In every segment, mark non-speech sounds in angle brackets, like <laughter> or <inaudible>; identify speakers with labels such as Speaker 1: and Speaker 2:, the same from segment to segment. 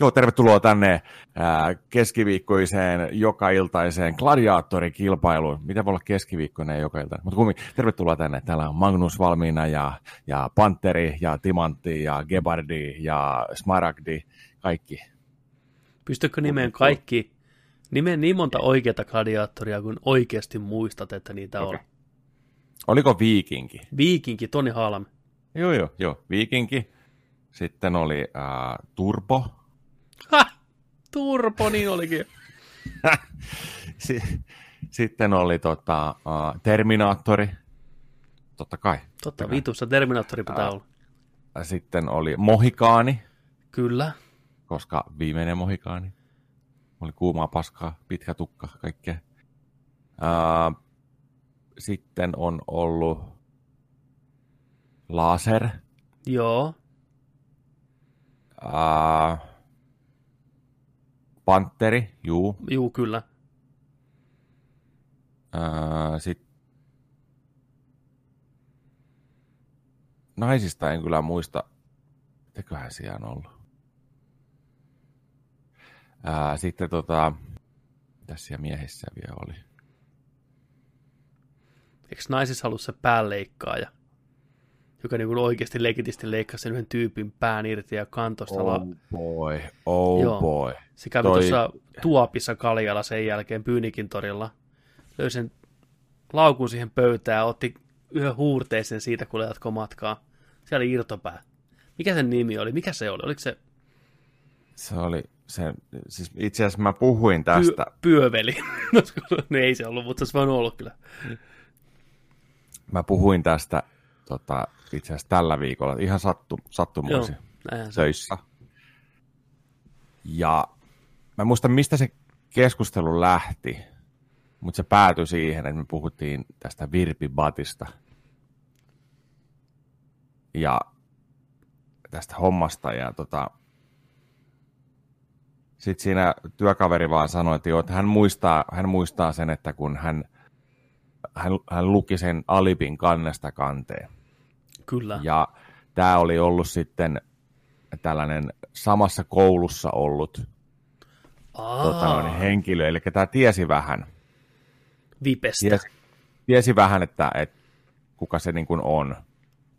Speaker 1: Joo, tervetuloa tänne ää, keskiviikkoiseen joka-iltaiseen gladiaattorikilpailuun. Mitä voi olla keskiviikkoinen joka iltainen? Mutta kummin, tervetuloa tänne. Täällä on Magnus valmiina ja, ja Panteri ja Timantti ja Gebardi ja Smaragdi, kaikki.
Speaker 2: Pystytkö nimeen kaikki, nimeen niin monta oikeata gladiaattoria, kun oikeasti muistat, että niitä okay. on?
Speaker 1: Oliko Viikinki?
Speaker 2: Viikinki, Toni Halme.
Speaker 1: Joo, joo, joo. Viikinki. Sitten oli äh, Turbo.
Speaker 2: Ha! Turbo, niin olikin. <laughs>
Speaker 1: Sitten oli tota, uh, Terminaattori. Totta kai.
Speaker 2: Totta, vitussa Terminaattori pitää uh, olla.
Speaker 1: Sitten oli Mohikaani.
Speaker 2: Kyllä.
Speaker 1: Koska viimeinen Mohikaani. Oli kuumaa paskaa, pitkä tukka, kaikkea. Uh, sitten on ollut Laser.
Speaker 2: Joo.
Speaker 1: Uh, Panteri, juu.
Speaker 2: Juu, kyllä.
Speaker 1: Uh, Sitten naisista en kyllä muista, mitäköhän siellä on ollut. Uh, sitten tota, mitäs siellä miehissä vielä oli?
Speaker 2: Eikö naisissa ollut se päänleikkaaja? Joka niin kuin oikeasti legitisti leikkasi sen yhden tyypin pään irti ja kantosta.
Speaker 1: Oh boy, oh Joo. boy.
Speaker 2: Se kävi Toi... tuossa Tuopissa Kaljalla sen jälkeen Pyynikin torilla. Löi sen laukun siihen pöytään, otti yhden huurteisen siitä, kun jatko matkaa. Siellä oli irtopää. Mikä sen nimi oli? Mikä se oli? Oliko se...
Speaker 1: Se oli se, siis itse asiassa mä puhuin tästä. Py,
Speaker 2: pyöveli. <laughs> no ei se ollut, mutta se on ollut kyllä.
Speaker 1: Mä puhuin tästä tota, itse asiassa tällä viikolla, ihan sattu, sattumoisin töissä. Ja mä muistan, mistä se keskustelu lähti, mutta se päätyi siihen, että me puhuttiin tästä Virpi Batista ja tästä hommasta. Ja tota, sitten siinä työkaveri vaan sanoi, että, joo, että hän, muistaa, hän muistaa sen, että kun hän, hän, hän luki sen Alipin kannesta kanteen,
Speaker 2: Kyllä.
Speaker 1: Ja tämä oli ollut sitten tällainen samassa koulussa ollut tota, niin henkilö, eli tämä tiesi vähän.
Speaker 2: Vipestä.
Speaker 1: Tiesi, tiesi vähän, että, että kuka se niin kuin on.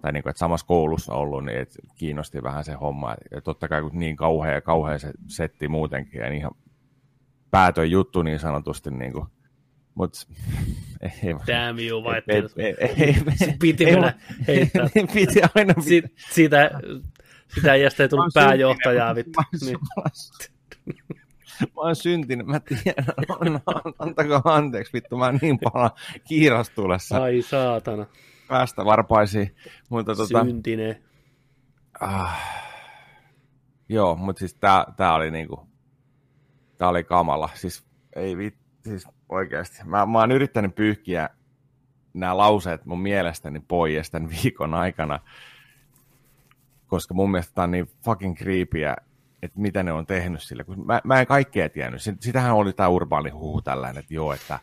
Speaker 1: Tai niin kuin, että samassa koulussa ollut, niin että kiinnosti vähän se homma. Ja totta kai kun niin kauhea, kauhea se setti muutenkin, ja niin ihan päätön juttu niin sanotusti niin kuin, Mut, <laughs>
Speaker 2: ei, Damn you, White ei, ei, ei, <laughs> ei, piti ei, mennä heittää. <laughs>
Speaker 1: piti aina.
Speaker 2: Si, siitä, sitä ei ei tullut pääjohtajaa. Vittu. Niin.
Speaker 1: Mä oon syntinen, mä tiedän. Antakaa anteeksi, vittu, mä oon niin paha kiirastulessa.
Speaker 2: Ai saatana.
Speaker 1: Päästä varpaisiin. Mutta,
Speaker 2: tota, syntinen.
Speaker 1: Ah, joo, mutta siis tää, tää oli niinku, tää oli kamala. Siis ei vittu, siis oikeasti. Mä, mä oon yrittänyt pyyhkiä nämä lauseet mun mielestäni pois tämän viikon aikana, koska mun mielestä tämä on niin fucking creepyä, että mitä ne on tehnyt sille. Kun mä, mä en kaikkea tiennyt. Sitähän oli tämä urbaani huhu tällainen, että joo, että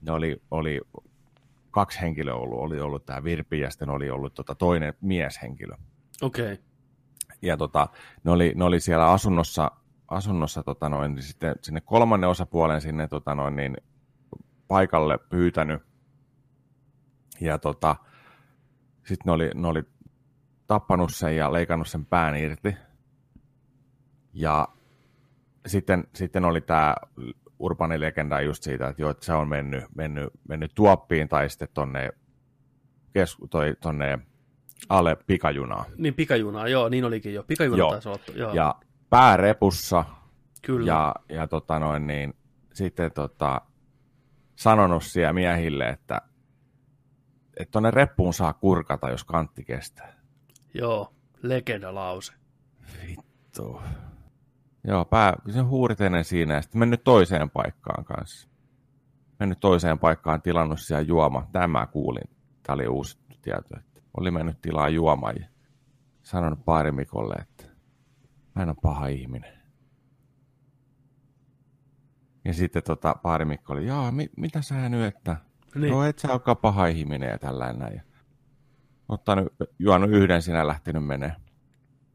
Speaker 1: ne oli, oli kaksi henkilöä ollut. Oli ollut tämä Virpi ja sitten oli ollut tota toinen mieshenkilö.
Speaker 2: Okei. Okay.
Speaker 1: Ja tota, ne, oli, ne oli siellä asunnossa, asunnossa tota noin, niin sitten sinne kolmannen osapuolen sinne tota noin, niin paikalle pyytänyt. Ja tota, sitten ne oli, ne oli tappanut sen ja leikannut sen pään irti. Ja sitten, sitten oli tämä urbani legenda just siitä, että, joo, että se on mennyt, mennyt, mennyt tuoppiin tai sitten tonne, kesku, toi, tonne alle pikajunaa.
Speaker 2: Niin pikajunaa, joo, niin olikin jo. Pikajuna joo. taisi olla. Joo.
Speaker 1: Ja päärepussa. Kyllä. Ja, ja tota noin, niin, sitten tota, sanonut siellä miehille, että että tuonne reppuun saa kurkata, jos kantti kestää.
Speaker 2: Joo, legendalause.
Speaker 1: Vittu. Joo, pää, se huuriteinen siinä ja sitten mennyt toiseen paikkaan kanssa. Mennyt toiseen paikkaan, tilannut siellä juoma. Tämä kuulin. Tämä oli uusi tieto, että oli mennyt tilaa juomaan ja sanonut paarimikolle, että mä en ole paha ihminen. Ja sitten tota, paarimikko oli, jaa, mi- mitä sä nyt, että niin. no et sä olekaan paha ihminen ja tällainen. Ja ottanut, juonut yhden, sinä lähtenyt menee.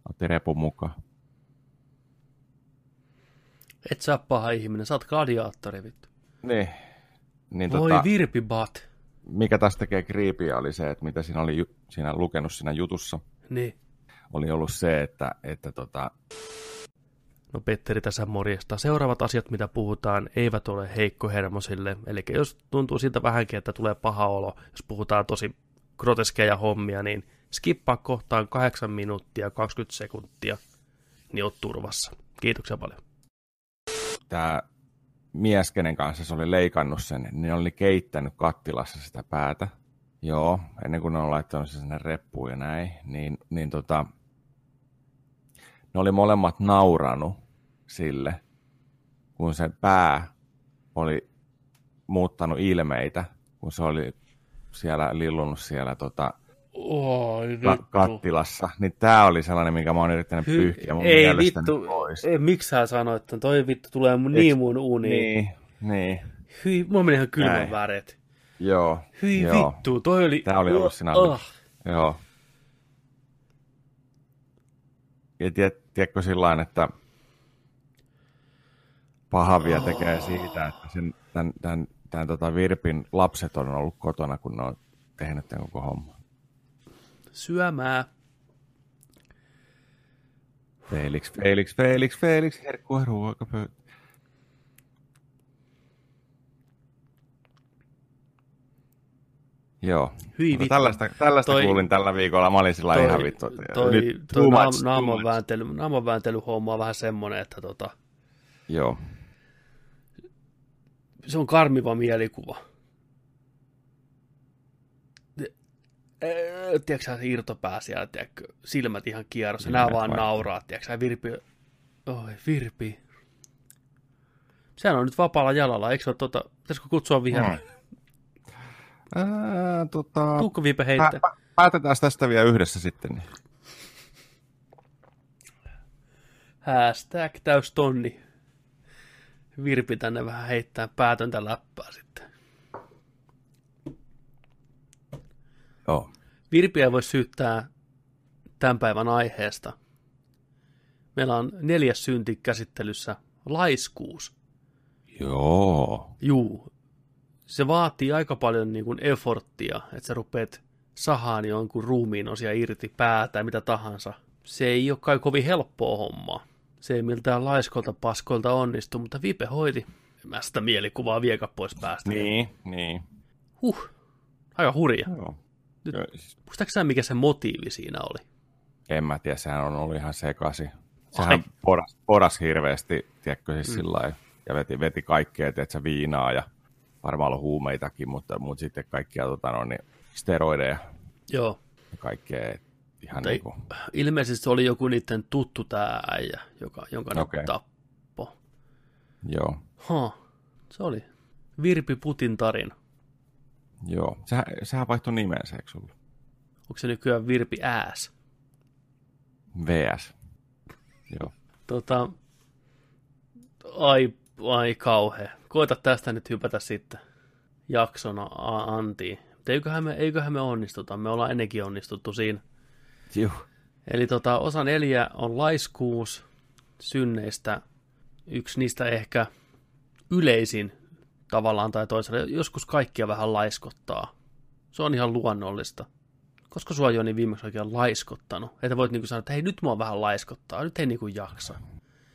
Speaker 1: Otti repun mukaan.
Speaker 2: Et sä paha ihminen, sä oot gladiaattori vittu.
Speaker 1: Niin. niin
Speaker 2: Voi
Speaker 1: tota,
Speaker 2: virpibat.
Speaker 1: mikä tästä tekee kriipiä oli se, että mitä siinä oli ju- siinä lukenut siinä jutussa,
Speaker 2: Niin.
Speaker 1: oli ollut se, että, että tota,
Speaker 2: No Petteri tässä morjesta. Seuraavat asiat, mitä puhutaan, eivät ole heikkohermosille. Eli jos tuntuu siltä vähänkin, että tulee paha olo, jos puhutaan tosi groteskeja hommia, niin skippaa kohtaan 8 minuuttia 20 sekuntia, niin oot turvassa. Kiitoksia paljon.
Speaker 1: tämä mies, kenen kanssa se oli leikannut sen, niin oli keittänyt kattilassa sitä päätä. Joo, ennen kuin ne on laittanut sen sinne reppuun ja näin, niin, niin tota, ne oli molemmat nauranut sille, kun sen pää oli muuttanut ilmeitä, kun se oli siellä lillunut siellä tota,
Speaker 2: Oi,
Speaker 1: ka- kattilassa. Niin tämä oli sellainen, minkä mä oon yrittänyt
Speaker 2: Hy-
Speaker 1: pyyhkiä mun
Speaker 2: ei vittu,
Speaker 1: pois.
Speaker 2: ei, miksi sä sanoit, että toi vittu tulee mun, niin
Speaker 1: Eiks-
Speaker 2: mun uniin.
Speaker 1: Niin, niin,
Speaker 2: Hyi, mulla meni ihan kylmän
Speaker 1: Näin.
Speaker 2: väret.
Speaker 1: joo.
Speaker 2: Hyi
Speaker 1: joo.
Speaker 2: vittu, toi oli...
Speaker 1: Tää oli ollut siinä
Speaker 2: Ah.
Speaker 1: Joo. Ja tiedätkö sillä että pahavia tekee siitä, että sen, tämän, tämän, tämän tota Virpin lapset on ollut kotona, kun ne on tehnyt tämän koko homma.
Speaker 2: Syömää.
Speaker 1: Felix, Felix, Felix, Felix, herkkua ruokapöytä. Joo.
Speaker 2: Hyi
Speaker 1: Mutta
Speaker 2: vittu.
Speaker 1: tällaista, tällaista
Speaker 2: Toi-
Speaker 1: kuulin tällä viikolla. Mä olin sillä
Speaker 2: toi,
Speaker 1: ihan vittu.
Speaker 2: toi,
Speaker 1: nyt
Speaker 2: toi naam, naaman, vääntely, naaman vääntelyhomma on vähän semmoinen, että tota,
Speaker 1: Joo.
Speaker 2: Se on karmiva mielikuva. Öö, Tiedätkö se irtopää siellä, tiedätkö, silmät ihan kierrossa,
Speaker 1: Silmät
Speaker 2: vaan
Speaker 1: vaihtuu.
Speaker 2: nauraa, tiedätkö Virpi, oi Virpi. Sehän on nyt vapaalla jalalla, eikö se ole tota, pitäisikö kutsua vihreä?
Speaker 1: Ää, tota,
Speaker 2: Tuukko Viipe heittää?
Speaker 1: pä- pä- päätetään tästä vielä yhdessä sitten. Niin.
Speaker 2: Hashtag täys tonni. Virpi tänne vähän heittää päätöntä läppää sitten.
Speaker 1: Joo.
Speaker 2: Virpiä voi syyttää tämän päivän aiheesta. Meillä on neljäs synti käsittelyssä, laiskuus.
Speaker 1: Joo.
Speaker 2: Juu, se vaatii aika paljon niin kuin efforttia, että sä rupeat sahaan jonkun ruumiin osia irti päätä mitä tahansa. Se ei ole kai kovin helppoa hommaa. Se ei miltään laiskolta paskoilta onnistu, mutta Vipe hoiti. Mä sitä mielikuvaa vieka pois päästä.
Speaker 1: Niin, niin.
Speaker 2: Huh, aika hurja.
Speaker 1: Joo.
Speaker 2: Nyt-
Speaker 1: siis
Speaker 2: mikä se motiivi siinä oli?
Speaker 1: En mä tiedä, sehän on ollut ihan sekasi.
Speaker 2: Ai.
Speaker 1: Sehän poras, poras hirveästi, tiedätkö, siis mm. sillä ja veti, veti kaikkea, tiedätkö, viinaa ja varmaan ollut huumeitakin, mutta, mutta sitten kaikkia tota, no, niin steroideja
Speaker 2: Joo,
Speaker 1: ja kaikkea ihan niin kuin,
Speaker 2: ilmeisesti se oli joku niiden tuttu tää äijä, joka, jonka ne
Speaker 1: Okei.
Speaker 2: tappo.
Speaker 1: joo,
Speaker 2: Ha, se oli Virpi Putin tarina.
Speaker 1: joo. Sehän, sehän vaihtoi nimensä, eikö ollut?
Speaker 2: Onko se nykyään Virpi Ääs?
Speaker 1: VS. Joo.
Speaker 2: Tota, ai, ai kauhea. Koita tästä nyt hypätä sitten jaksona Antiin. Eiköhän me, eiköhän me onnistuta. Me ollaan ennenkin onnistuttu siinä.
Speaker 1: Juh.
Speaker 2: Eli tota, osa neljä on laiskuus synneistä. Yksi niistä ehkä yleisin tavallaan tai toisella. Joskus kaikkia vähän laiskottaa. Se on ihan luonnollista. Koska sua Joni viimeksi oikein laiskottanut? Että voit niinku sanoa, että hei nyt mua vähän laiskottaa, nyt ei niinku jaksa.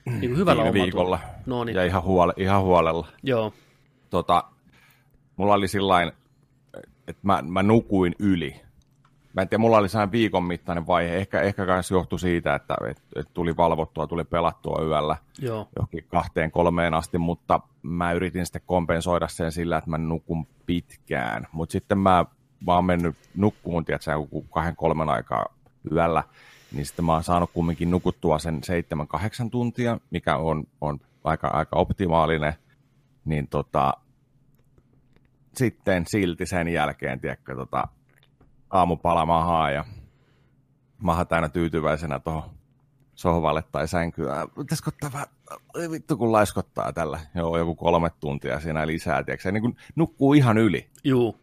Speaker 2: Niinku hyvällä
Speaker 1: Viime viikolla.
Speaker 2: No niin,
Speaker 1: Ja ihan, huole, ihan huolella.
Speaker 2: joo.
Speaker 1: tota, mulla oli sillain, että mä, mä nukuin yli. Mä en tiedä, mulla oli sellainen viikon mittainen vaihe. Ehkä, ehkä kanssa johtui siitä, että et, et tuli valvottua, tuli pelattua yöllä
Speaker 2: Joo,
Speaker 1: johonkin kahteen kolmeen asti, mutta mä yritin sitten kompensoida sen sillä, että mä nukun pitkään. Mutta sitten mä, mä oon mennyt nukkuun, tiedätkö, joku kahden kolmen aikaa yöllä, niin sitten mä oon saanut kumminkin nukuttua sen seitsemän, kahdeksan tuntia, mikä on, on aika, aika optimaalinen, niin tota, sitten silti sen jälkeen, tiedätkö, tota, aamupala mahaa ja maha täynnä tyytyväisenä tuohon sohvalle tai sänkyyn. Pitäisikö ottaa vähän, vittu kun laiskottaa tällä, joo, joku kolme tuntia siinä lisää, tiedätkö, se niin kuin nukkuu ihan yli.
Speaker 2: juu,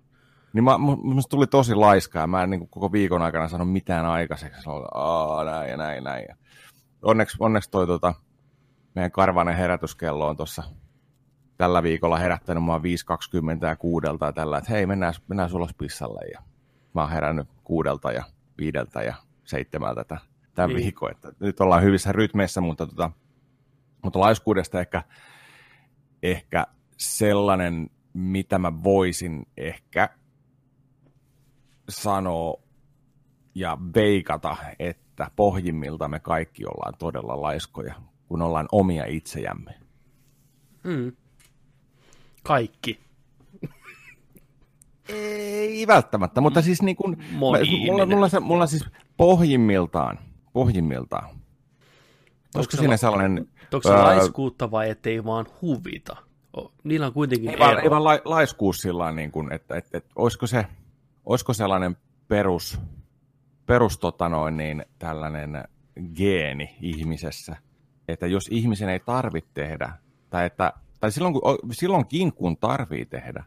Speaker 1: Niin mä, mu- musta tuli tosi laiskaa ja mä en niin kuin koko viikon aikana saanut mitään aikaiseksi. Olin, Aa, näin ja näin ja näin. Onneksi, onneksi toi tota, meidän karvanen herätyskello on tuossa tällä viikolla herättänyt mua 5.20 ja kuudelta ja tällä, että hei, mennään, mennään ulos pissalle. Ja mä oon herännyt kuudelta ja viideltä ja seitsemältä tämän, niin. viikon. Että nyt ollaan hyvissä rytmeissä, mutta, tota, mutta laiskuudesta ehkä, ehkä sellainen, mitä mä voisin ehkä sanoa ja veikata, että pohjimmilta me kaikki ollaan todella laiskoja, kun ollaan omia itsejämme.
Speaker 2: Mm. Kaikki.
Speaker 1: Ei välttämättä, mutta siis niin kuin, mä, mulla, mulla, se, mulla siis pohjimmiltaan, pohjimmiltaan. Onko se siinä sellainen...
Speaker 2: Onko se ää, laiskuutta vai ettei vaan huvita? Niillä on kuitenkin
Speaker 1: ei Vaan, ei vaan la, laiskuus sillä niin kuin, että, että, että olisiko, se, olisiko sellainen perus, perus tota noin, niin, tällainen geeni ihmisessä, että jos ihmisen ei tarvitse tehdä, tai, että, tai silloin, kun, silloinkin kun tarvii tehdä,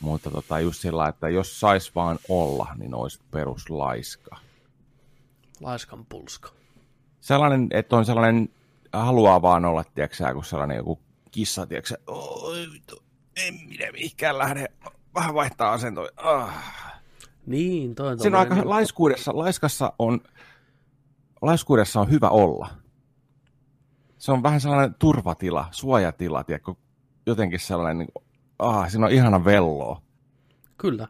Speaker 1: mutta tota, just sillä, että jos sais vaan olla, niin olisi peruslaiska.
Speaker 2: Laiskan pulska.
Speaker 1: Sellainen, että on sellainen, haluaa vaan olla, tiedätkö kun sellainen joku kissa, tiedätkö oi en minä mihinkään lähde, vähän vaihtaa asentoja. Ah.
Speaker 2: Niin, toi
Speaker 1: on Siinä on aika niin... laiskuudessa, laiskassa on, laiskuudessa on hyvä olla. Se on vähän sellainen turvatila, suojatila, tiedätkö, jotenkin sellainen, niin, ah, siinä on ihana velloa.
Speaker 2: Kyllä.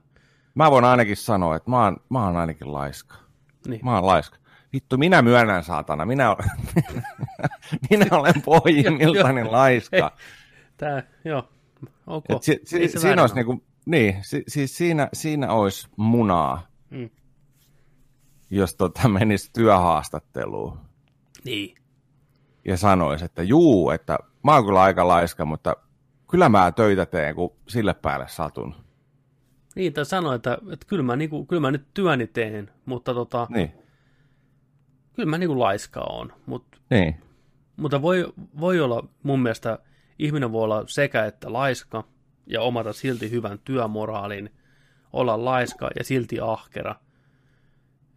Speaker 1: Mä voin ainakin sanoa, että mä oon, mä oon ainakin laiska. Niin. Mä oon laiska. Vittu, minä myönnän saatana. Minä, <laughs> minä olen pohjimmiltani laiska.
Speaker 2: Tää, joo. Okay.
Speaker 1: Et si, si, siinä olisi niinku, niin, si, siis siinä, siinä olisi munaa, mm. jos tota menisi työhaastatteluun.
Speaker 2: Niin.
Speaker 1: Ja sanoisi, että juu, että mä oon kyllä aika laiska, mutta kyllä mä töitä teen, kun sille päälle satun.
Speaker 2: Niin, tai sanoi, että, että kyllä, mä, niin kuin, kyllä mä nyt työni teen, mutta tota, niin. kyllä mä niin kuin laiska on. Mut,
Speaker 1: niin.
Speaker 2: Mutta voi, voi olla mun mielestä, ihminen voi olla sekä että laiska ja omata silti hyvän työmoraalin, olla laiska ja silti ahkera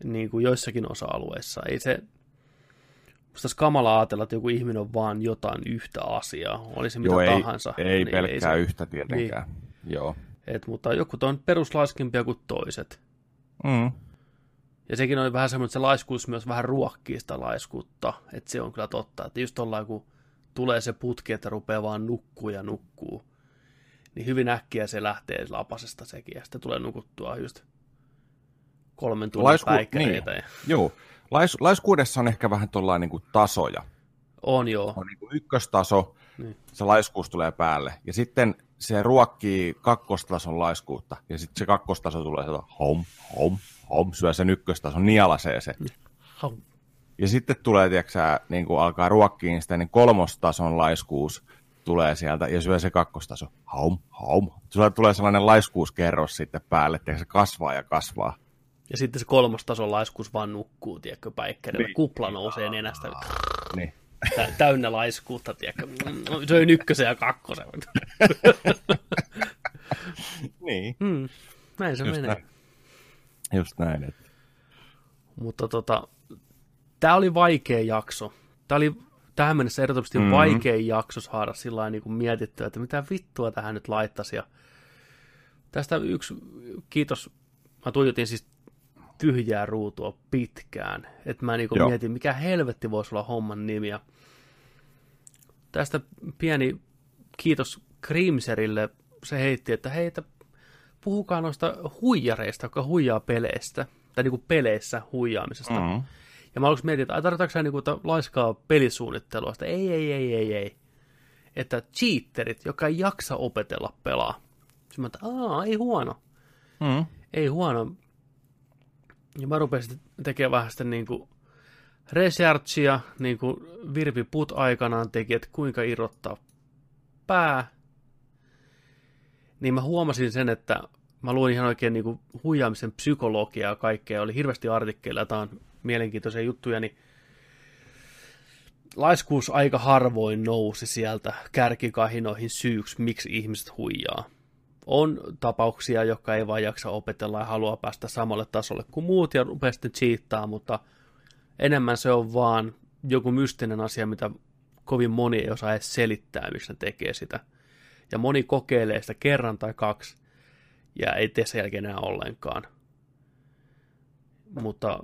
Speaker 2: niin kuin joissakin osa-alueissa. Ei se, Musta olisi kamala ajatella, että joku ihminen on vaan jotain yhtä asiaa, oli se mitä
Speaker 1: Joo,
Speaker 2: ei, tahansa.
Speaker 1: Ei niin, pelkkää ei se, yhtä tietenkään. Niin. Joo.
Speaker 2: Et, mutta joku on peruslaiskempia kuin toiset.
Speaker 1: Mm.
Speaker 2: Ja sekin on vähän semmoinen, että se laiskuus myös vähän ruokkii sitä laiskuutta. Että se on kyllä totta. Että just ollaan, kun tulee se putki, että rupeaa vaan nukkuu ja nukkuu, niin hyvin äkkiä se lähtee lapasesta sekin. Ja sitten tulee nukuttua just kolmen tunnin Laisku... päikkäreitä. Niin. Ja...
Speaker 1: Joo. Lais, laiskuudessa on ehkä vähän tuollainen niin tasoja.
Speaker 2: On joo.
Speaker 1: On niin kuin ykköstaso, niin. se laiskuus tulee päälle. Ja sitten se ruokkii kakkostason laiskuutta. Ja sitten se kakkostaso tulee sieltä hom, hom, hom, syö sen ykköstason, nielasee se.
Speaker 2: Hom.
Speaker 1: Ja sitten tulee, tiedätkö niin kuin alkaa ruokkiin sitä, niin kolmostason laiskuus tulee sieltä ja syö se kakkostaso. Hom, hom. Sulla tulee sellainen laiskuuskerros sitten päälle, että se kasvaa ja kasvaa.
Speaker 2: Ja sitten se kolmas tason laiskuus vaan nukkuu, tiedätkö, päikkäreillä. Niin. Kupla nousee nenästä.
Speaker 1: Niin.
Speaker 2: Tä, täynnä laiskuutta, tiedätkö. Söin ykkösen ja kakkosen.
Speaker 1: niin.
Speaker 2: Mm, näin se
Speaker 1: Just
Speaker 2: menee.
Speaker 1: Näin. Just näin. Että...
Speaker 2: Mutta tota, tämä oli vaikea jakso. Tämä oli tähän mennessä ehdottomasti mm-hmm. vaikein jakso saada sillä niin kuin mietittyä, että mitä vittua tähän nyt laittaisi. Ja tästä yksi kiitos. Mä tuijotin siis tyhjää ruutua pitkään. Että mä niinku mietin, mikä helvetti voisi olla homman nimi. Ja tästä pieni kiitos Krimserille. Se heitti, että hei, että puhukaa noista huijareista, jotka huijaa peleistä. Tai niinku peleissä huijaamisesta. Mm-hmm. Ja mä aluksi mietin, että tarvitaanko sä niinku laiskaa pelisuunnittelua? Sitä, ei, ei, ei, ei, ei. Että cheaterit, joka ei jaksa opetella pelaa. Sitten mä että, aa, ei huono.
Speaker 1: Mm.
Speaker 2: Ei huono. Ja mä rupesin tekemään vähän sitä niin kuin researchia, niin kuin Virpi Put aikanaan teki, että kuinka irrottaa pää. Niin mä huomasin sen, että mä luin ihan oikein niin kuin huijaamisen psykologiaa ja kaikkea. Oli hirveästi artikkeleja, tämä on mielenkiintoisia juttuja, niin laiskuus aika harvoin nousi sieltä kärkikahinoihin syyksi, miksi ihmiset huijaa on tapauksia, jotka ei vaan jaksa opetella ja haluaa päästä samalle tasolle kuin muut ja rupeaa sitten cheattaa, mutta enemmän se on vaan joku mystinen asia, mitä kovin moni ei osaa edes selittää, miksi ne tekee sitä. Ja moni kokeilee sitä kerran tai kaksi, ja ei tee sen jälkeen enää ollenkaan. Mutta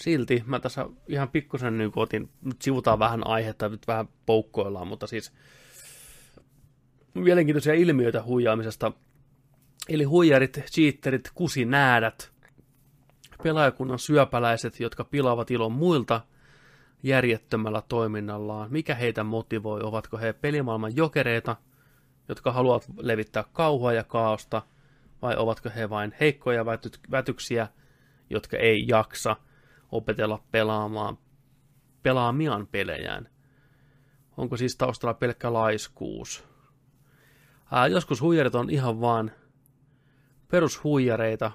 Speaker 2: silti mä tässä ihan pikkusen niin otin, nyt sivutaan vähän aihetta, nyt vähän poukkoillaan, mutta siis mielenkiintoisia ilmiöitä huijaamisesta. Eli huijarit, cheaterit, kusinäädät, pelaajakunnan syöpäläiset, jotka pilaavat ilon muilta järjettömällä toiminnallaan. Mikä heitä motivoi? Ovatko he pelimaailman jokereita, jotka haluavat levittää kauhua ja kaaosta, vai ovatko he vain heikkoja vätyksiä, jotka ei jaksa opetella pelaamaan pelaamiaan pelejään? Onko siis taustalla pelkkä laiskuus? Ää, joskus huijarit on ihan vaan perushuijareita.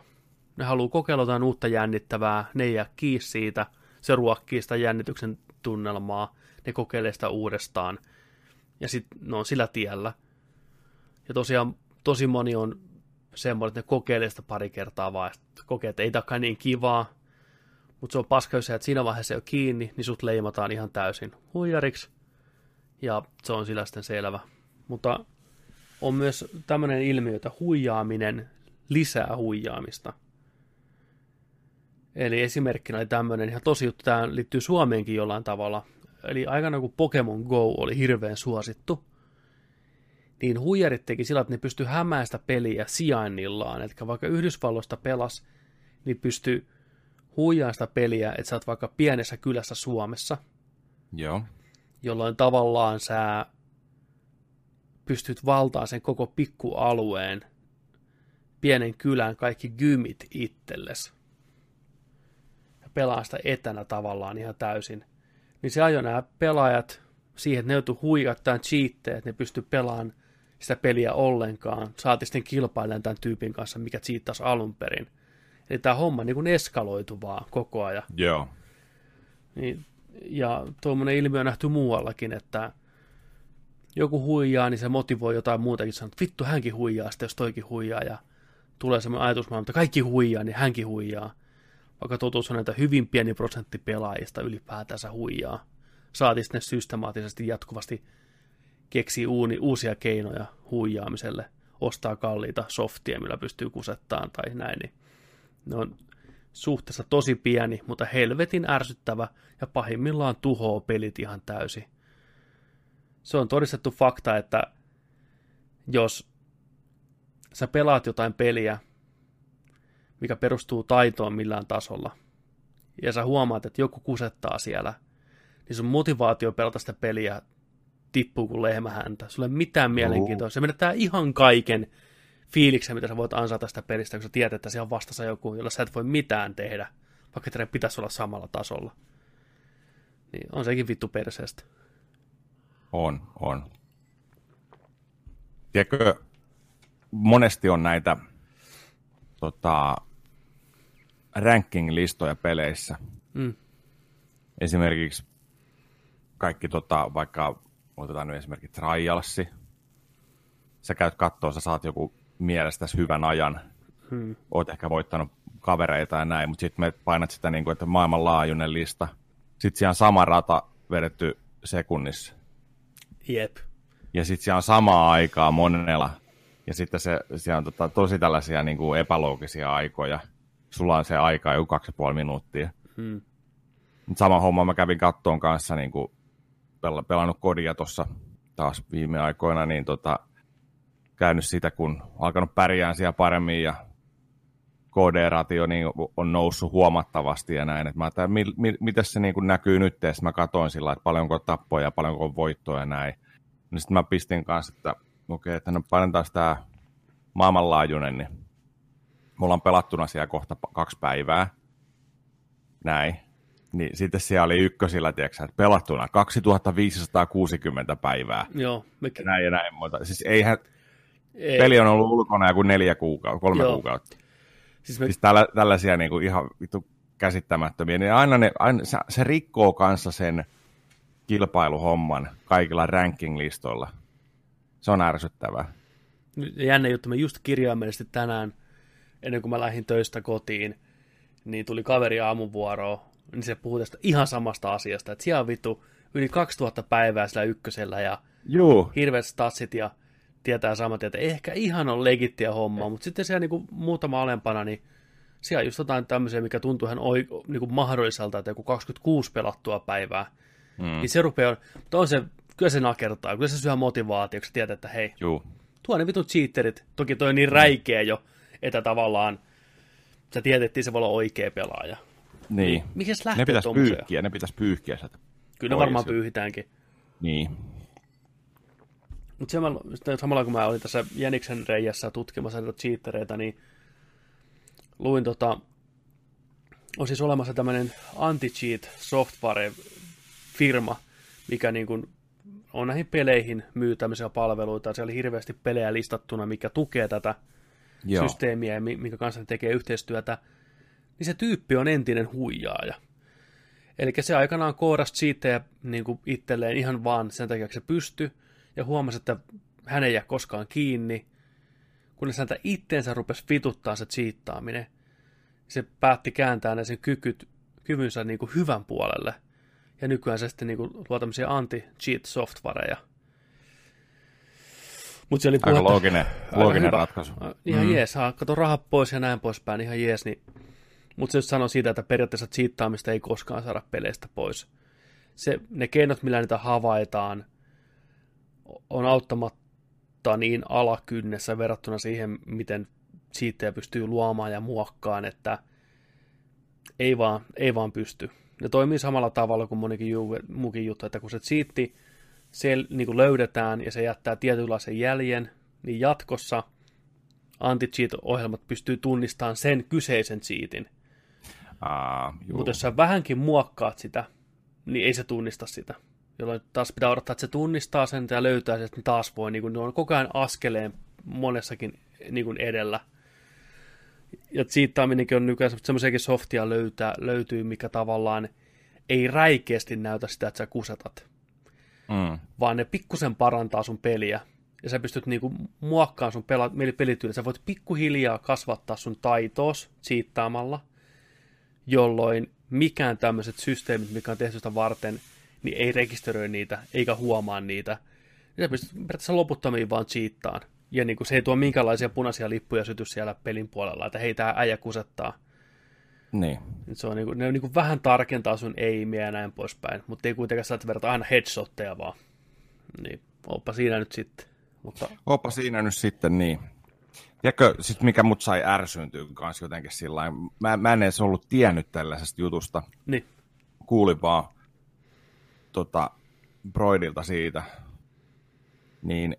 Speaker 2: Ne haluaa kokeilla jotain uutta jännittävää, ne ei jää kiinni siitä, se ruokkii sitä jännityksen tunnelmaa, ne kokeilee sitä uudestaan, ja sitten ne on sillä tiellä. Ja tosiaan tosi moni on semmoinen, että ne kokeilee sitä pari kertaa vaan, kokee, että ei takaa niin kivaa, mutta se on paska, jos että siinä vaiheessa ole kiinni, niin sut leimataan ihan täysin huijariksi, ja se on sillä sitten selvä. Mutta on myös tämmöinen ilmiö, että huijaaminen lisää huijaamista. Eli esimerkkinä oli tämmöinen ihan tosi juttu, tämä liittyy Suomeenkin jollain tavalla. Eli aikana kun Pokemon Go oli hirveän suosittu, niin huijarit teki sillä, että ne pystyi hämään sitä peliä sijainnillaan. Eli vaikka Yhdysvalloista pelas, niin pystyi huijaamaan sitä peliä, että sä oot vaikka pienessä kylässä Suomessa.
Speaker 1: Joo.
Speaker 2: Jolloin tavallaan sä pystyt valtaan sen koko pikkualueen, pienen kylän kaikki gymit itsellesi. Ja pelaa sitä etänä tavallaan ihan täysin. Niin se ajoi nämä pelaajat siihen, että ne joutuu cheatteja, että ne pystyy pelaamaan sitä peliä ollenkaan. Saati sitten kilpailemaan tämän tyypin kanssa, mikä cheattasi alun perin. Eli tämä homma niin kuin eskaloitu vaan koko ajan.
Speaker 1: Joo.
Speaker 2: Niin, ja tuommoinen ilmiö on nähty muuallakin, että joku huijaa, niin se motivoi jotain muutakin. Sanoo, että vittu, hänkin huijaa, sitten jos toikin huijaa. Ja tulee semmoinen ajatusmaailma, että kaikki huijaa, niin hänkin huijaa. Vaikka totuus on, että hyvin pieni prosentti pelaajista ylipäätänsä huijaa. Saati sitten systemaattisesti jatkuvasti keksii uuni, uusia keinoja huijaamiselle. Ostaa kalliita softia, millä pystyy kusettaan tai näin. Niin ne on suhteessa tosi pieni, mutta helvetin ärsyttävä ja pahimmillaan tuhoaa pelit ihan täysin se on todistettu fakta, että jos sä pelaat jotain peliä, mikä perustuu taitoon millään tasolla, ja sä huomaat, että joku kusettaa siellä, niin sun motivaatio pelata sitä peliä tippuu kuin lehmähäntä. Sulla ei mitään mielenkiintoa. Se menettää ihan kaiken fiiliksen, mitä sä voit ansaita tästä pelistä, kun sä tiedät, että siellä on vastassa joku, jolla sä et voi mitään tehdä, vaikka teidän pitäisi olla samalla tasolla. Niin on sekin vittu perseestä.
Speaker 1: On, on. Tiedätkö, monesti on näitä tota, ranking-listoja peleissä. Mm. Esimerkiksi kaikki, tota, vaikka otetaan nyt esimerkiksi Trialsi, sä käyt kattoa, sä saat joku mielestäsi hyvän ajan, hmm. oot ehkä voittanut kavereita ja näin, mutta sitten me painat sitä, niin kuin, että maailmanlaajuinen lista. Sitten siellä on sama rata vedetty sekunnissa.
Speaker 2: Jep.
Speaker 1: Ja sitten siellä on samaa aikaa monella. Ja sitten se, siellä on tota, tosi tällaisia niin kuin epäloogisia aikoja. Sulla on se aika jo kaksi ja puoli minuuttia. Hmm. Sama homma mä kävin kattoon kanssa, niin kuin pel- pelannut kodia tuossa taas viime aikoina, niin tota, käynyt sitä, kun alkanut pärjään siellä paremmin ja KD-ratio niin on noussut huomattavasti ja näin. Et mä ajattelin, mi, mi, miten se niin kuin näkyy nyt, ja mä katsoin sillä, että paljonko tappoja ja paljonko voittoja ja näin. Niin sitten mä pistin kanssa, että okei, okay, että no painetaan tämä maailmanlaajuinen, niin mulla on pelattuna siellä kohta kaksi päivää. Näin. Niin sitten siellä oli ykkösillä, tiedätkö, että pelattuna 2560 päivää.
Speaker 2: Joo.
Speaker 1: Mekin. Näin ja näin, mutta siis eihän, ei. peli on ollut ulkona joku neljä kuukautta, kolme Joo. kuukautta. Siis, me... siis tällä, tällaisia niin kuin ihan vittu käsittämättömiä, niin aina, ne, aina se, se rikkoo kanssa sen kilpailuhomman kaikilla ranking-listoilla. Se on ärsyttävää.
Speaker 2: Jännä juttu, me just kirjaimellisesti tänään, ennen kuin mä lähdin töistä kotiin, niin tuli kaveri aamuvuoroon, niin se puhui tästä ihan samasta asiasta, että siellä on vittu yli 2000 päivää sillä ykkösellä ja
Speaker 1: Juu,
Speaker 2: hirveät statsit ja tietää samat, että ehkä ihan on legittiä hommaa, mutta sitten siellä niinku muutama alempana, niin siellä on just jotain tämmöisiä, mikä tuntuu ihan oi, niinku mahdolliselta, että joku 26 pelattua päivää, mm. niin se rupeaa, mutta on se, kyllä se nakertaa, kyllä se syö motivaatio, kun sä tiedät, että hei,
Speaker 1: juu.
Speaker 2: tuo ne vitut cheaterit, toki toi on niin räikeä jo, että tavallaan sä tiedät, että se voi olla oikea pelaaja.
Speaker 1: Niin.
Speaker 2: Mikäs
Speaker 1: Ne
Speaker 2: lähtee
Speaker 1: pitäisi
Speaker 2: tommoseen?
Speaker 1: pyyhkiä, ne pitäisi pyyhkiä sieltä.
Speaker 2: Kyllä ne varmaan pyyhitäänkin.
Speaker 1: Niin.
Speaker 2: Mutta samalla, samalla kun mä olin tässä Jäniksen reijässä tutkimassa näitä cheatereita, niin luin tota, on siis olemassa tämmöinen anti-cheat software-firma, mikä niin kuin on näihin peleihin myy tämmöisiä palveluita. Siellä oli hirveästi pelejä listattuna, mikä tukee tätä
Speaker 1: Joo.
Speaker 2: systeemiä ja mi- minkä kanssa ne tekee yhteistyötä. Niin se tyyppi on entinen huijaaja. Eli se aikanaan koodasi cheattejä niin kuin itselleen ihan vaan sen takia, että se pystyi, ja huomasi, että hän ei jää koskaan kiinni, kunnes häntä itteensä rupesi vituttaa se cheattaaminen. Se päätti kääntää ne sen kykyt, kyvynsä niin kuin hyvän puolelle. Ja nykyään se sitten niin kuin luo tämmöisiä anti-cheat-softwareja. Mutta se oli
Speaker 1: Aika
Speaker 2: puhetta-
Speaker 1: looginen, looginen
Speaker 2: hyvä.
Speaker 1: ratkaisu.
Speaker 2: Ihan mm. jees, saa kato rahat pois ja näin poispäin, ihan jees. Niin... Mutta se just sanoo siitä, että periaatteessa cheattaamista ei koskaan saada peleistä pois. Se, ne keinot, millä niitä havaitaan, on auttamatta niin alakynnessä verrattuna siihen, miten cheatteja pystyy luomaan ja muokkaan, että ei vaan, ei vaan pysty. Ne toimii samalla tavalla kuin monikin juu, muukin juttu, että kun se cheatti se niin kuin löydetään ja se jättää tietynlaisen jäljen, niin jatkossa anti-cheat-ohjelmat pystyy tunnistamaan sen kyseisen cheatin.
Speaker 1: Aa, juu.
Speaker 2: Mutta jos sä vähänkin muokkaat sitä, niin ei se tunnista sitä. Jolloin taas pitää odottaa, että se tunnistaa sen ja löytää sen, että ne taas voi, niin kuin, ne on koko ajan askeleen monessakin niin kuin edellä. Ja cheattaaminenkin on nykyään semmoisiakin softia löytää, löytyy, mikä tavallaan ei räikeästi näytä sitä, että sä kusetat
Speaker 1: Mm.
Speaker 2: vaan ne pikkusen parantaa sun peliä. Ja sä pystyt niinku muokkaamaan sun pela- pelityyliä. Sä voit pikkuhiljaa kasvattaa sun taitoos siittaamalla, jolloin mikään tämmöiset systeemit, mikä on tehty sitä varten, niin ei rekisteröi niitä, eikä huomaa niitä. Ja sä pystyt periaatteessa loputtomiin vaan cheattaan. Ja niinku se ei tuo minkäänlaisia punaisia lippuja syty siellä pelin puolella, että hei, tää äijä kusettaa.
Speaker 1: Niin.
Speaker 2: Se on niinku, ne on niinku vähän tarkentaa sun eimiä ja näin poispäin, mutta ei kuitenkaan saa verrata aina headshotteja vaan. Niin, oppa siinä nyt sitten. Mutta
Speaker 1: Oppa siinä nyt sitten niin. Tiedätkö, sit mikä mut sai ärsyyntyä kanssa jotenkin sillä mä, mä en edes ollut tiennyt tällaisesta jutusta.
Speaker 2: niin,
Speaker 1: Kuulin vaan tota, Broidilta siitä. Niin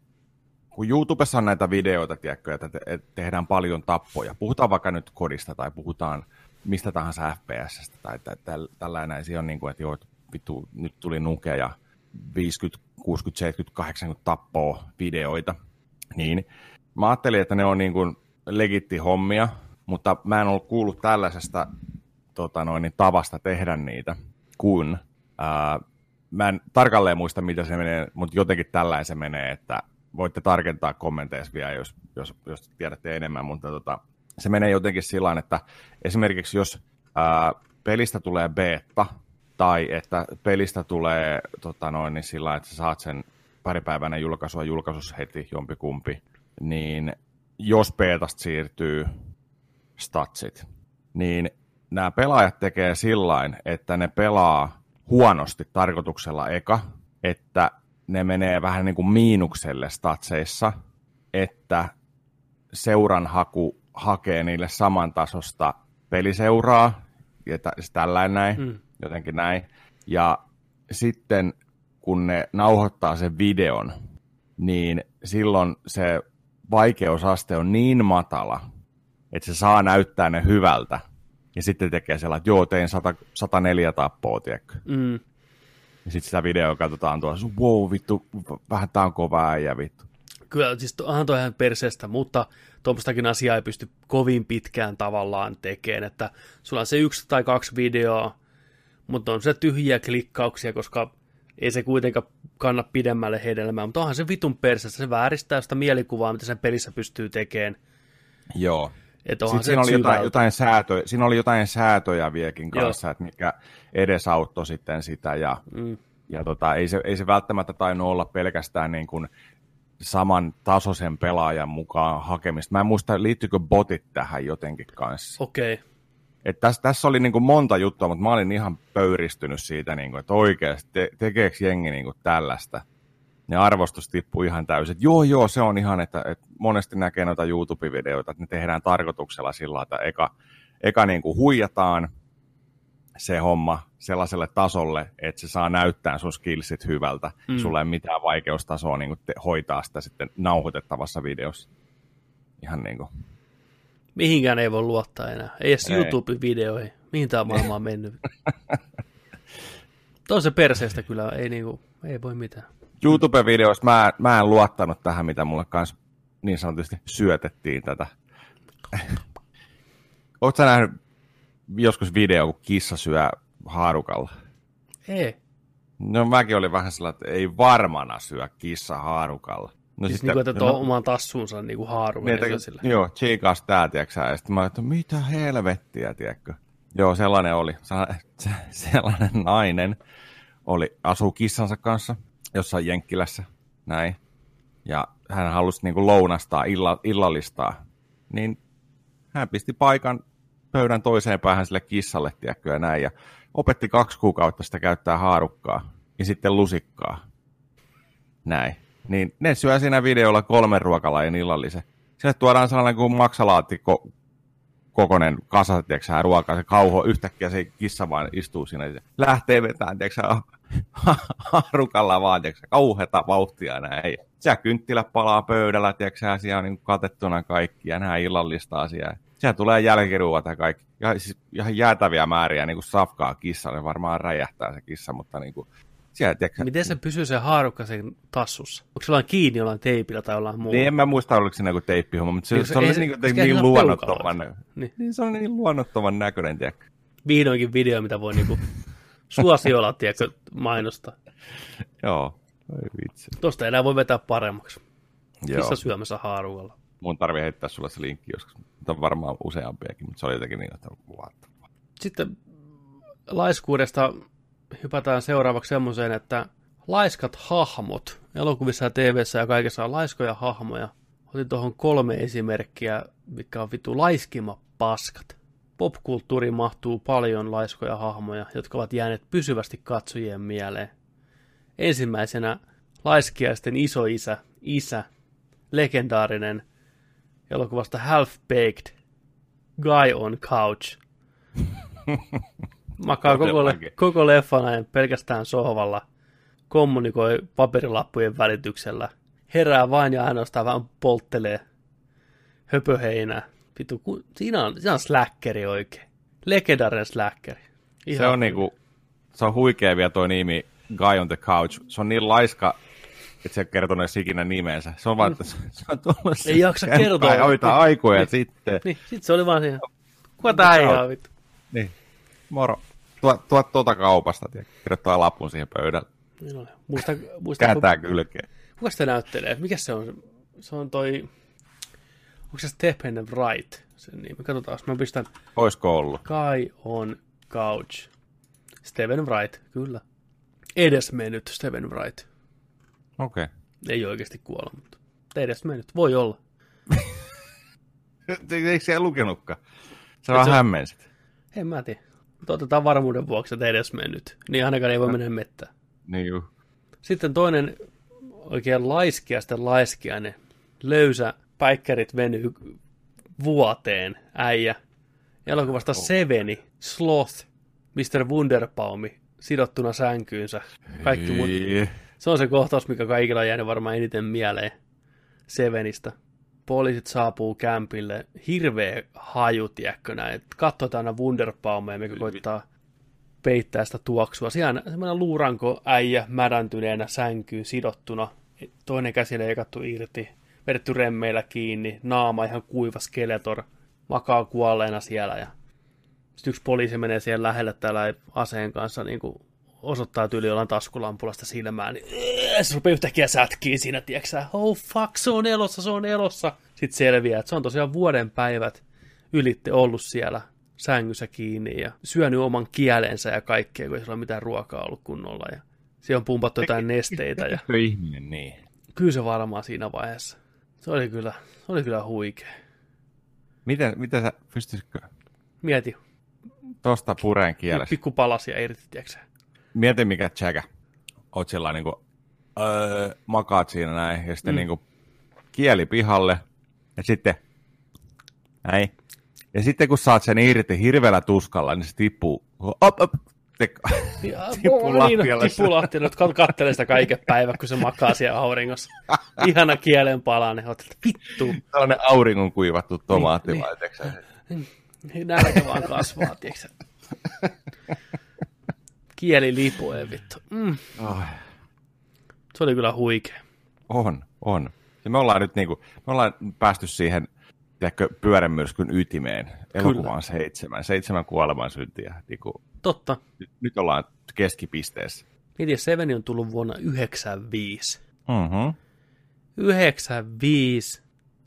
Speaker 1: kun YouTubessa on näitä videoita, tiedätkö, että te, että tehdään paljon tappoja. Puhutaan vaikka nyt kodista tai puhutaan mistä tahansa FPSstä tai tä, tä, tällainen. Siellä on niin kuin, että joo, vittu, nyt tuli nuke ja 50, 60, 70, 80 tappoa videoita. Niin mä ajattelin, että ne on niin kuin legitti hommia, mutta mä en ollut kuullut tällaisesta tota noin, niin tavasta tehdä niitä, kun ää, mä en tarkalleen muista, mitä se menee, mutta jotenkin tällainen se menee, että voitte tarkentaa kommenteissa vielä, jos, jos, jos tiedätte enemmän, mutta tota, se menee jotenkin sillä että esimerkiksi jos ää, pelistä tulee beta, tai että pelistä tulee tota noin, niin sillä että sä saat sen paripäiväinen julkaisua julkaisussa heti jompikumpi, niin jos betasta siirtyy statsit, niin nämä pelaajat tekee sillain, että ne pelaa huonosti tarkoituksella eka, että ne menee vähän niin kuin miinukselle statseissa, että seuran haku hakee niille samantasosta peliseuraa, ja tä- tällainen näin,
Speaker 2: mm.
Speaker 1: jotenkin näin. Ja sitten kun ne nauhoittaa sen videon, niin silloin se vaikeusaste on niin matala, että se saa näyttää ne hyvältä. Ja sitten tekee sellainen, että joo, tein 100, 104 tappoa, tiedätkö?
Speaker 2: mm,
Speaker 1: Ja sitten sitä videoa katsotaan tuossa, wow, vittu, vähän tää on kova äijä, vittu.
Speaker 2: kyllä, siis onhan toi ihan perseestä, mutta tuommoistakin asiaa ei pysty kovin pitkään tavallaan tekemään, että sulla on se yksi tai kaksi videoa, mutta on se tyhjiä klikkauksia, koska ei se kuitenkaan kanna pidemmälle hedelmää, mutta onhan se vitun perseestä, se vääristää sitä mielikuvaa, mitä sen pelissä pystyy tekemään.
Speaker 1: Joo.
Speaker 2: Että onhan
Speaker 1: Sitten siinä oli, jotain,
Speaker 2: syvältä.
Speaker 1: jotain säätöjä, siinä oli jotain säätöjä vieläkin
Speaker 2: Joo.
Speaker 1: kanssa, että mikä edesauttoi sitten sitä. Ja,
Speaker 2: Mm.
Speaker 1: ja tota, ei, se, ei se välttämättä tainnut olla pelkästään niin kuin saman tasoisen pelaajan mukaan hakemista. Mä en muista, liittyykö botit tähän jotenkin kanssa.
Speaker 2: Okei. Okay.
Speaker 1: Et tässä, tässä oli niin kuin monta juttua, mutta mä olin ihan pöyristynyt siitä, niin kuin, että oikeasti te, tekeekö jengi niin kuin tällaista. Ne arvostus tippui ihan täysin. Joo, joo, se on ihan, että, että monesti näkee noita YouTube-videoita, että ne tehdään tarkoituksella sillä että eka, eka niin kuin huijataan se homma sellaiselle tasolle, että se saa näyttää sun skillsit hyvältä. Mm. Sulla ei mitään vaikeustasoa niin kuin te, hoitaa sitä sitten nauhoitettavassa videossa. Ihan niin kuin.
Speaker 2: Mihinkään ei voi luottaa enää. Ei edes YouTube-videoihin. Mihin tämä maailma on <laughs> mennyt? Toisen perseestä kyllä ei, niinku, ei voi mitään.
Speaker 1: YouTube-videoissa mä, mä en luottanut tähän, mitä mulle kanssa niin sanotusti syötettiin tätä. Oletko sä nähnyt joskus video, kun kissa syö haarukalla?
Speaker 2: Ei.
Speaker 1: No mäkin olin vähän sellainen, että ei varmana syö kissa haarukalla.
Speaker 2: No siis sitten, niin kuin, että no, oman tassuunsa niin kuin haaru niin, sille.
Speaker 1: Joo, tsiikas tää, tiedätkö Ja sitten mä että mitä helvettiä, tiedätkö? Joo, sellainen oli. Sellainen nainen oli, asuu kissansa kanssa jossain Jenkkilässä, näin. Ja hän halusi niin kuin lounastaa, illa, illallistaa. Niin hän pisti paikan pöydän toiseen päähän sille kissalle, tiedätkö, ja näin. Ja opetti kaksi kuukautta sitä käyttää haarukkaa ja sitten lusikkaa. Näin. Niin ne syö siinä videolla kolmen ruokalajin illallisen. Sille tuodaan sellainen kuin maksalaatikko kokonen kasa, tiedätkö, ruokaa, se kauho, yhtäkkiä se kissa vaan istuu siinä, ja lähtee vetämään, tiedätkö, harukalla <laughs> vaan, tiedätkö, kauheta vauhtia näin. Siellä kynttilä palaa pöydällä, tiedätkö, siellä on niin katettuna kaikki, ja näin illallista asiaa. Siellä tulee jälkiruuat ja kaikki. Ja siis ihan jäätäviä määriä niin kuin safkaa kissalle. Varmaan räjähtää se kissa, mutta niin kuin, siellä, tiedätkö,
Speaker 2: Miten se pysyy se haarukka sen tassussa? Onko se jollain kiinni jollain teipillä tai jollain muulla?
Speaker 1: Niin, en mä muista, oliko siinä joku teippihomma, mutta se, niin, se, se, oli se, niin, se, niin luonnottoman, niin. niin. se on niin luonnottoman näköinen, tiedätkö.
Speaker 2: Vihdoinkin video, mitä voi niinku <laughs> suosiolla, tiedätkö, mainosta.
Speaker 1: Joo, ei vitsi.
Speaker 2: Tuosta enää voi vetää paremmaksi. Kissa syömässä haarukalla
Speaker 1: mun tarvii heittää sulle se linkki joskus. Mutta on varmaan useampiakin, mutta se oli jotenkin niin, että what
Speaker 2: Sitten laiskuudesta hypätään seuraavaksi semmoiseen, että laiskat hahmot. Elokuvissa ja tv ja kaikessa on laiskoja hahmoja. Otin tuohon kolme esimerkkiä, mikä on vitu laiskima paskat. Popkulttuuriin mahtuu paljon laiskoja hahmoja, jotka ovat jääneet pysyvästi katsojien mieleen. Ensimmäisenä laiskiaisten isoisä, isä, legendaarinen elokuvasta Half Baked Guy on Couch. <laughs> Makaa koko, le- koko leffan ajan pelkästään sohvalla, kommunikoi paperilappujen välityksellä, herää vain ja ainoastaan vähän polttelee höpöheinää. Vitu, ku, siinä on, siinä on släkkeri oikein. Legendaarinen släkkeri.
Speaker 1: Ihan se on niinku, se on huikea vielä toi nimi Guy on the Couch. Se on niin laiska että se kertoo edes ikinä nimensä. Se on vaan, että <laughs> se on tullut
Speaker 2: Ei jaksa kertoa.
Speaker 1: Ja aikoja niin, sitten.
Speaker 2: Niin, sitten se oli vaan siinä. Kuka tää ei ole vittu?
Speaker 1: Niin. Moro. Tuo, tuo tuota kaupasta, tiedä. Kirjoittaa lapun siihen pöydälle.
Speaker 2: Niin muista, muista,
Speaker 1: Kääntää kun... kylkeen.
Speaker 2: Kuka sitä näyttelee? Mikä se on? Se on toi... Onko se Stephen Wright? Sen nimi. Katsotaan, mä pistän...
Speaker 1: Oisko ollut?
Speaker 2: Kai on couch. Steven Wright, kyllä. Edes mennyt Steven Wright.
Speaker 1: Okei. Okay.
Speaker 2: Ei oikeasti kuolla, mutta edes mennyt. Voi olla. <laughs>
Speaker 1: Eikö siellä lukenutkaan? Se vaan hämmensit.
Speaker 2: En mä tiedä. Mutta otetaan varmuuden vuoksi, että edes mennyt. Niin ainakaan ei voi mennä mettään.
Speaker 1: Niin juu.
Speaker 2: Sitten toinen oikein laiskiasten laiskiainen. Löysä päikkärit venyy vuoteen äijä. Elokuvasta oh. Seveni, Sloth, Mr. Wunderbaumi, sidottuna sänkyynsä. Kaikki muut se on se kohtaus, mikä kaikilla on jäänyt varmaan eniten mieleen Sevenistä. Poliisit saapuu kämpille, hirveä haju, tiedätkö näin. Katsotaan aina Wunderbaumia, mikä koittaa peittää sitä tuoksua. Siellä semmoinen luuranko äijä mädäntyneenä sänkyyn sidottuna. Toinen käsi leikattu irti, vedetty remmeillä kiinni, naama ihan kuiva skeletor, makaa kuolleena siellä. Ja sitten yksi poliisi menee siihen lähelle täällä aseen kanssa niin kuin osoittaa tyyli jollain taskulampulasta silmään, niin se rupeaa yhtäkkiä sätkiin siinä, tiedätkö oh fuck, se on elossa, se on elossa. Sitten selviää, että se on tosiaan vuoden päivät ylitte ollut siellä sängyssä kiinni ja syönyt oman kielensä ja kaikkea, kun ei ole mitään ruokaa ollut kunnolla. Ja Siihen on pumpattu jotain nesteitä. Ja... <laughs>
Speaker 1: Ihminen niin?
Speaker 2: Kyllä se varmaan siinä vaiheessa. Se oli kyllä, se oli kyllä huikea.
Speaker 1: Miten, miten sä pystyisitkö
Speaker 2: Mieti,
Speaker 1: tosta pureen kielessä?
Speaker 2: pikku palasia irti, tiedätkö
Speaker 1: Mieti mikä tsäkä. Oot sillä niinku, öö, makaat siinä näin, ja sitten mm. niinku kieli pihalle, ja sitten näin. Ja sitten kun saat sen irti hirveällä tuskalla, niin se tippuu, op, op, te, <laughs> tippuu
Speaker 2: niin,
Speaker 1: lattialle.
Speaker 2: tippuu lattialle, että kattelee sitä kaiken päivä, kun se makaa siellä auringossa. Ihana kielen palanen, oot, että vittu,
Speaker 1: Tällainen auringon kuivattu tomaatti,
Speaker 2: Niin,
Speaker 1: vai teekö sä sen?
Speaker 2: nälkä vaan kasvaa, tiedätkö <laughs> Kieli lipoe, vittu. Mm,
Speaker 1: Oh,
Speaker 2: se oli kyllä huikea.
Speaker 1: on, on. Ja me ollaan nyt niinku, me ollaan päästy siihen tiedätkö, pyörämyrskyn ytimeen. Elokuva on seitsemän, seitsemän kuoleman syntiä. Niinku,
Speaker 2: Totta.
Speaker 1: nyt, nyt ollaan keskipisteessä.
Speaker 2: Mieti, Seveni on tullut vuonna 95.
Speaker 1: Mm-hmm.
Speaker 2: 95.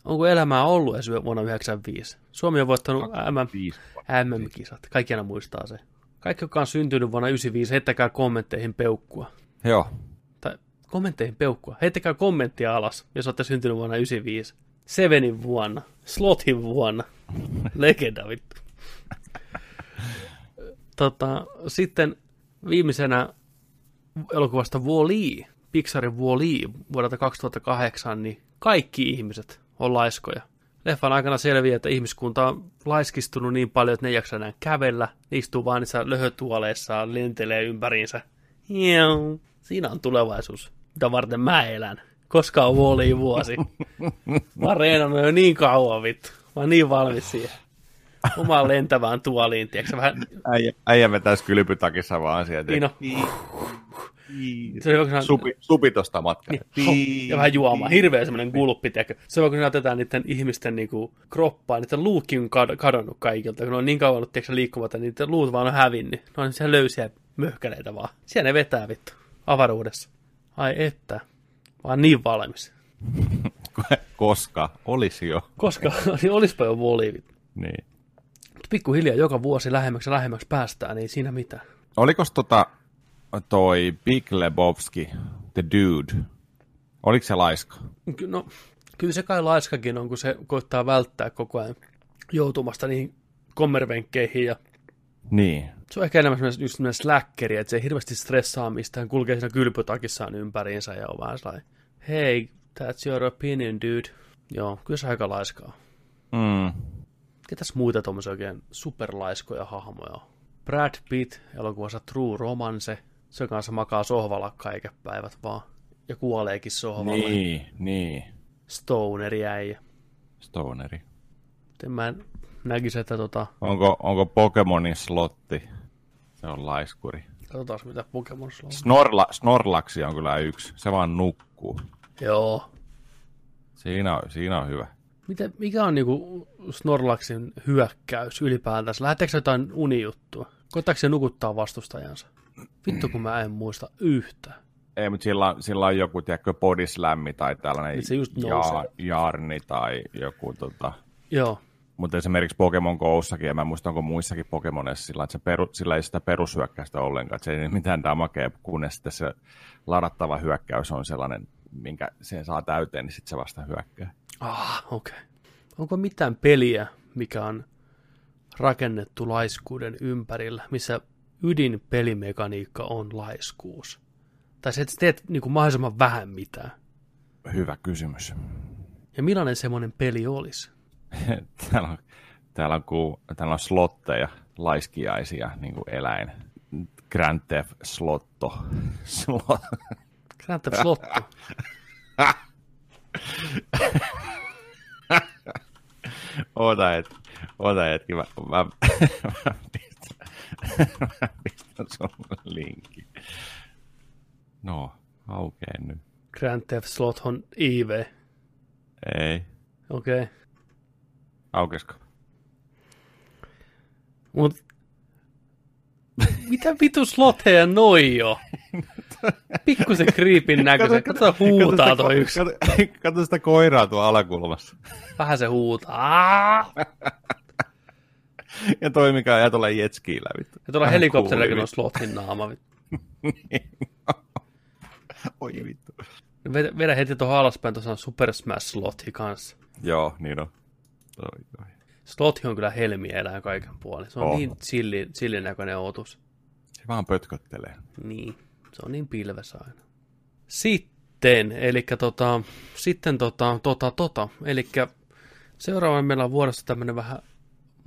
Speaker 2: Onko elämää ollut edes vuonna 95? Suomi on voittanut MM. MM-kisat. Kaikki aina muistaa se. Kaikki, jotka on syntynyt vuonna 95, heittäkää kommentteihin peukkua.
Speaker 1: Joo,
Speaker 2: Tai kommentteihin peukkua. Heittäkää kommenttia alas, jos olette syntynyt vuonna 95. Sevenin vuonna. Slotin vuonna. <laughs> Legenda vittu. Tota, sitten viimeisenä elokuvasta Wall-E, Pixarin Wall-E vuodelta 2008, niin kaikki ihmiset on laiskoja. Leffan aikana selviää, että ihmiskunta on laiskistunut niin paljon, että ne ei jaksa enää kävellä. Ne istuu vaan niissä löhötuoleissaan, lentelee ympäriinsä. Jau. Siinä on tulevaisuus, mitä varten mä elän. Koska on Wall-E vuosi. <laughs> Mä oon reenannut jo niin kauan vittu. Mä oon niin valmis siihen. Omaan lentävään tuoliin, tiedätkö vähän
Speaker 1: äijä, äijä vetäisi kylpytakissa vaan sieltä.
Speaker 2: niin on. Se on joku
Speaker 1: Supi, supi tosta matkaa.
Speaker 2: Niin. ja vähän juomaan. Hirveä semmoinen gulppi, tiedätkö. Se on, kun näytetään niiden ihmisten niinku, kroppaa, niiden luukki on kad- kadonnut kaikilta, kun ne on niin kauan ollut tiedätkö, liikkumatta, niin niiden luut vaan on hävinnyt. Ne on siellä löysiä möhkäleitä vaan. Siellä ne vetää vittu. Avaruudessa. Ai että. Vaan niin valmis. <laughs>
Speaker 1: Koska olisi jo.
Speaker 2: Koska <laughs> niin olispa jo voli.
Speaker 1: Niin.
Speaker 2: Mutta pikkuhiljaa joka vuosi lähemmäksi ja lähemmäksi päästään, niin siinä mitään.
Speaker 1: Olikos tota toi Big Lebowski, The Dude, oliko se laiska?
Speaker 2: No, kyllä se kai laiskakin on, kun se koittaa välttää koko ajan joutumasta niihin kommervenkkeihin ja
Speaker 1: Niin.
Speaker 2: se on ehkä enemmän semmoinen, just semmoinen släkkeri, että se ei hirveästi stressaa mistään, kulkee siinä kylpytakissaan ympäriinsä ja on vähän sellainen, hei, that's your opinion, dude. Joo, kyllä se aika laiskaa.
Speaker 1: Mm.
Speaker 2: Ketäs muita tuommoisia oikein superlaiskoja hahmoja on? Brad Pitt elokuvassa True Romance. Se kanssa makaa sohvalla kaiken päivät vaan. Ja kuoleekin sohvalla.
Speaker 1: Niin, niin.
Speaker 2: Stoneri äijä.
Speaker 1: Stoneri.
Speaker 2: En mä näkisi, että tota...
Speaker 1: Onko, onko Pokemonin slotti? Se on laiskuri.
Speaker 2: Katsotaan mitä Pokemon on.
Speaker 1: Snorla, Snorlaksi on kyllä yksi. Se vaan nukkuu.
Speaker 2: Joo.
Speaker 1: Siinä on, siinä on hyvä.
Speaker 2: Mitä, mikä on niinku Snorlaxin hyökkäys ylipäätänsä? Lähettekö jotain unijuttua? Koittaako se nukuttaa vastustajansa? Vittu kun mä en muista yhtä.
Speaker 1: Ei, mutta sillä, on- sillä on joku, tiedätkö, bodyslämmi tai tällainen
Speaker 2: Niin se just nousee.
Speaker 1: jaarni tai joku tota...
Speaker 2: Joo.
Speaker 1: Mutta esimerkiksi Pokemon Go'ssakin, ja mä en muista, onko muissakin Pokemoneissa sillä, että se peru, sillä ei sitä perushyökkäystä ollenkaan, että se ei mitään damakea, kunnes sitten se ladattava hyökkäys on sellainen, minkä sen saa täyteen, niin sitten se vasta hyökkää.
Speaker 2: Ah, okei. Okay. Onko mitään peliä, mikä on rakennettu laiskuuden ympärillä, missä ydinpelimekaniikka on laiskuus? Tai se, että sä teet niin kuin mahdollisimman vähän mitään.
Speaker 1: Hyvä kysymys.
Speaker 2: Ja millainen semmoinen peli olisi? <laughs>
Speaker 1: täällä, on, täällä, on, ku, täällä on slotteja, laiskiaisia, niin kuin eläin. Grand Theft Slotto. Slot. <laughs>
Speaker 2: Grand Theft Slotto. <laughs>
Speaker 1: Oota hetki, oota hetki, mä, mä, mä, pistän, sulle linkin. No, aukeen nyt.
Speaker 2: Grand Theft Slot on IV.
Speaker 1: Ei,
Speaker 2: Okei. Okay.
Speaker 1: aukesko?
Speaker 2: Mut... Mitä vitu slotheja noi jo? Pikkusen kriipin näköisen. Kato huutaa
Speaker 1: sitä,
Speaker 2: toi yksi.
Speaker 1: Kato, kato sitä koiraa tuo alakulmassa.
Speaker 2: Vähän se huutaa. <laughs>
Speaker 1: Ja toi mikä ajaa tuolla jetskiillä. Vittu.
Speaker 2: Ja tuolla
Speaker 1: kuuli,
Speaker 2: on slothin naama. vittu. <laughs>
Speaker 1: Oi vittu.
Speaker 2: Vedä, vedä heti tuohon alaspäin tuossa on Super Smash Slothi kanssa.
Speaker 1: Joo, niin on. Oi, oi.
Speaker 2: Slothi on kyllä helmiä elää kaiken puolin. Se on
Speaker 1: Oh.
Speaker 2: niin chillin, chillin näköinen otus.
Speaker 1: Se vaan pötköttelee.
Speaker 2: Niin, se on niin pilves aina. Sitten, eli tota, sitten tota, tota, tota, eli seuraavana meillä on vuorossa tämmöinen vähän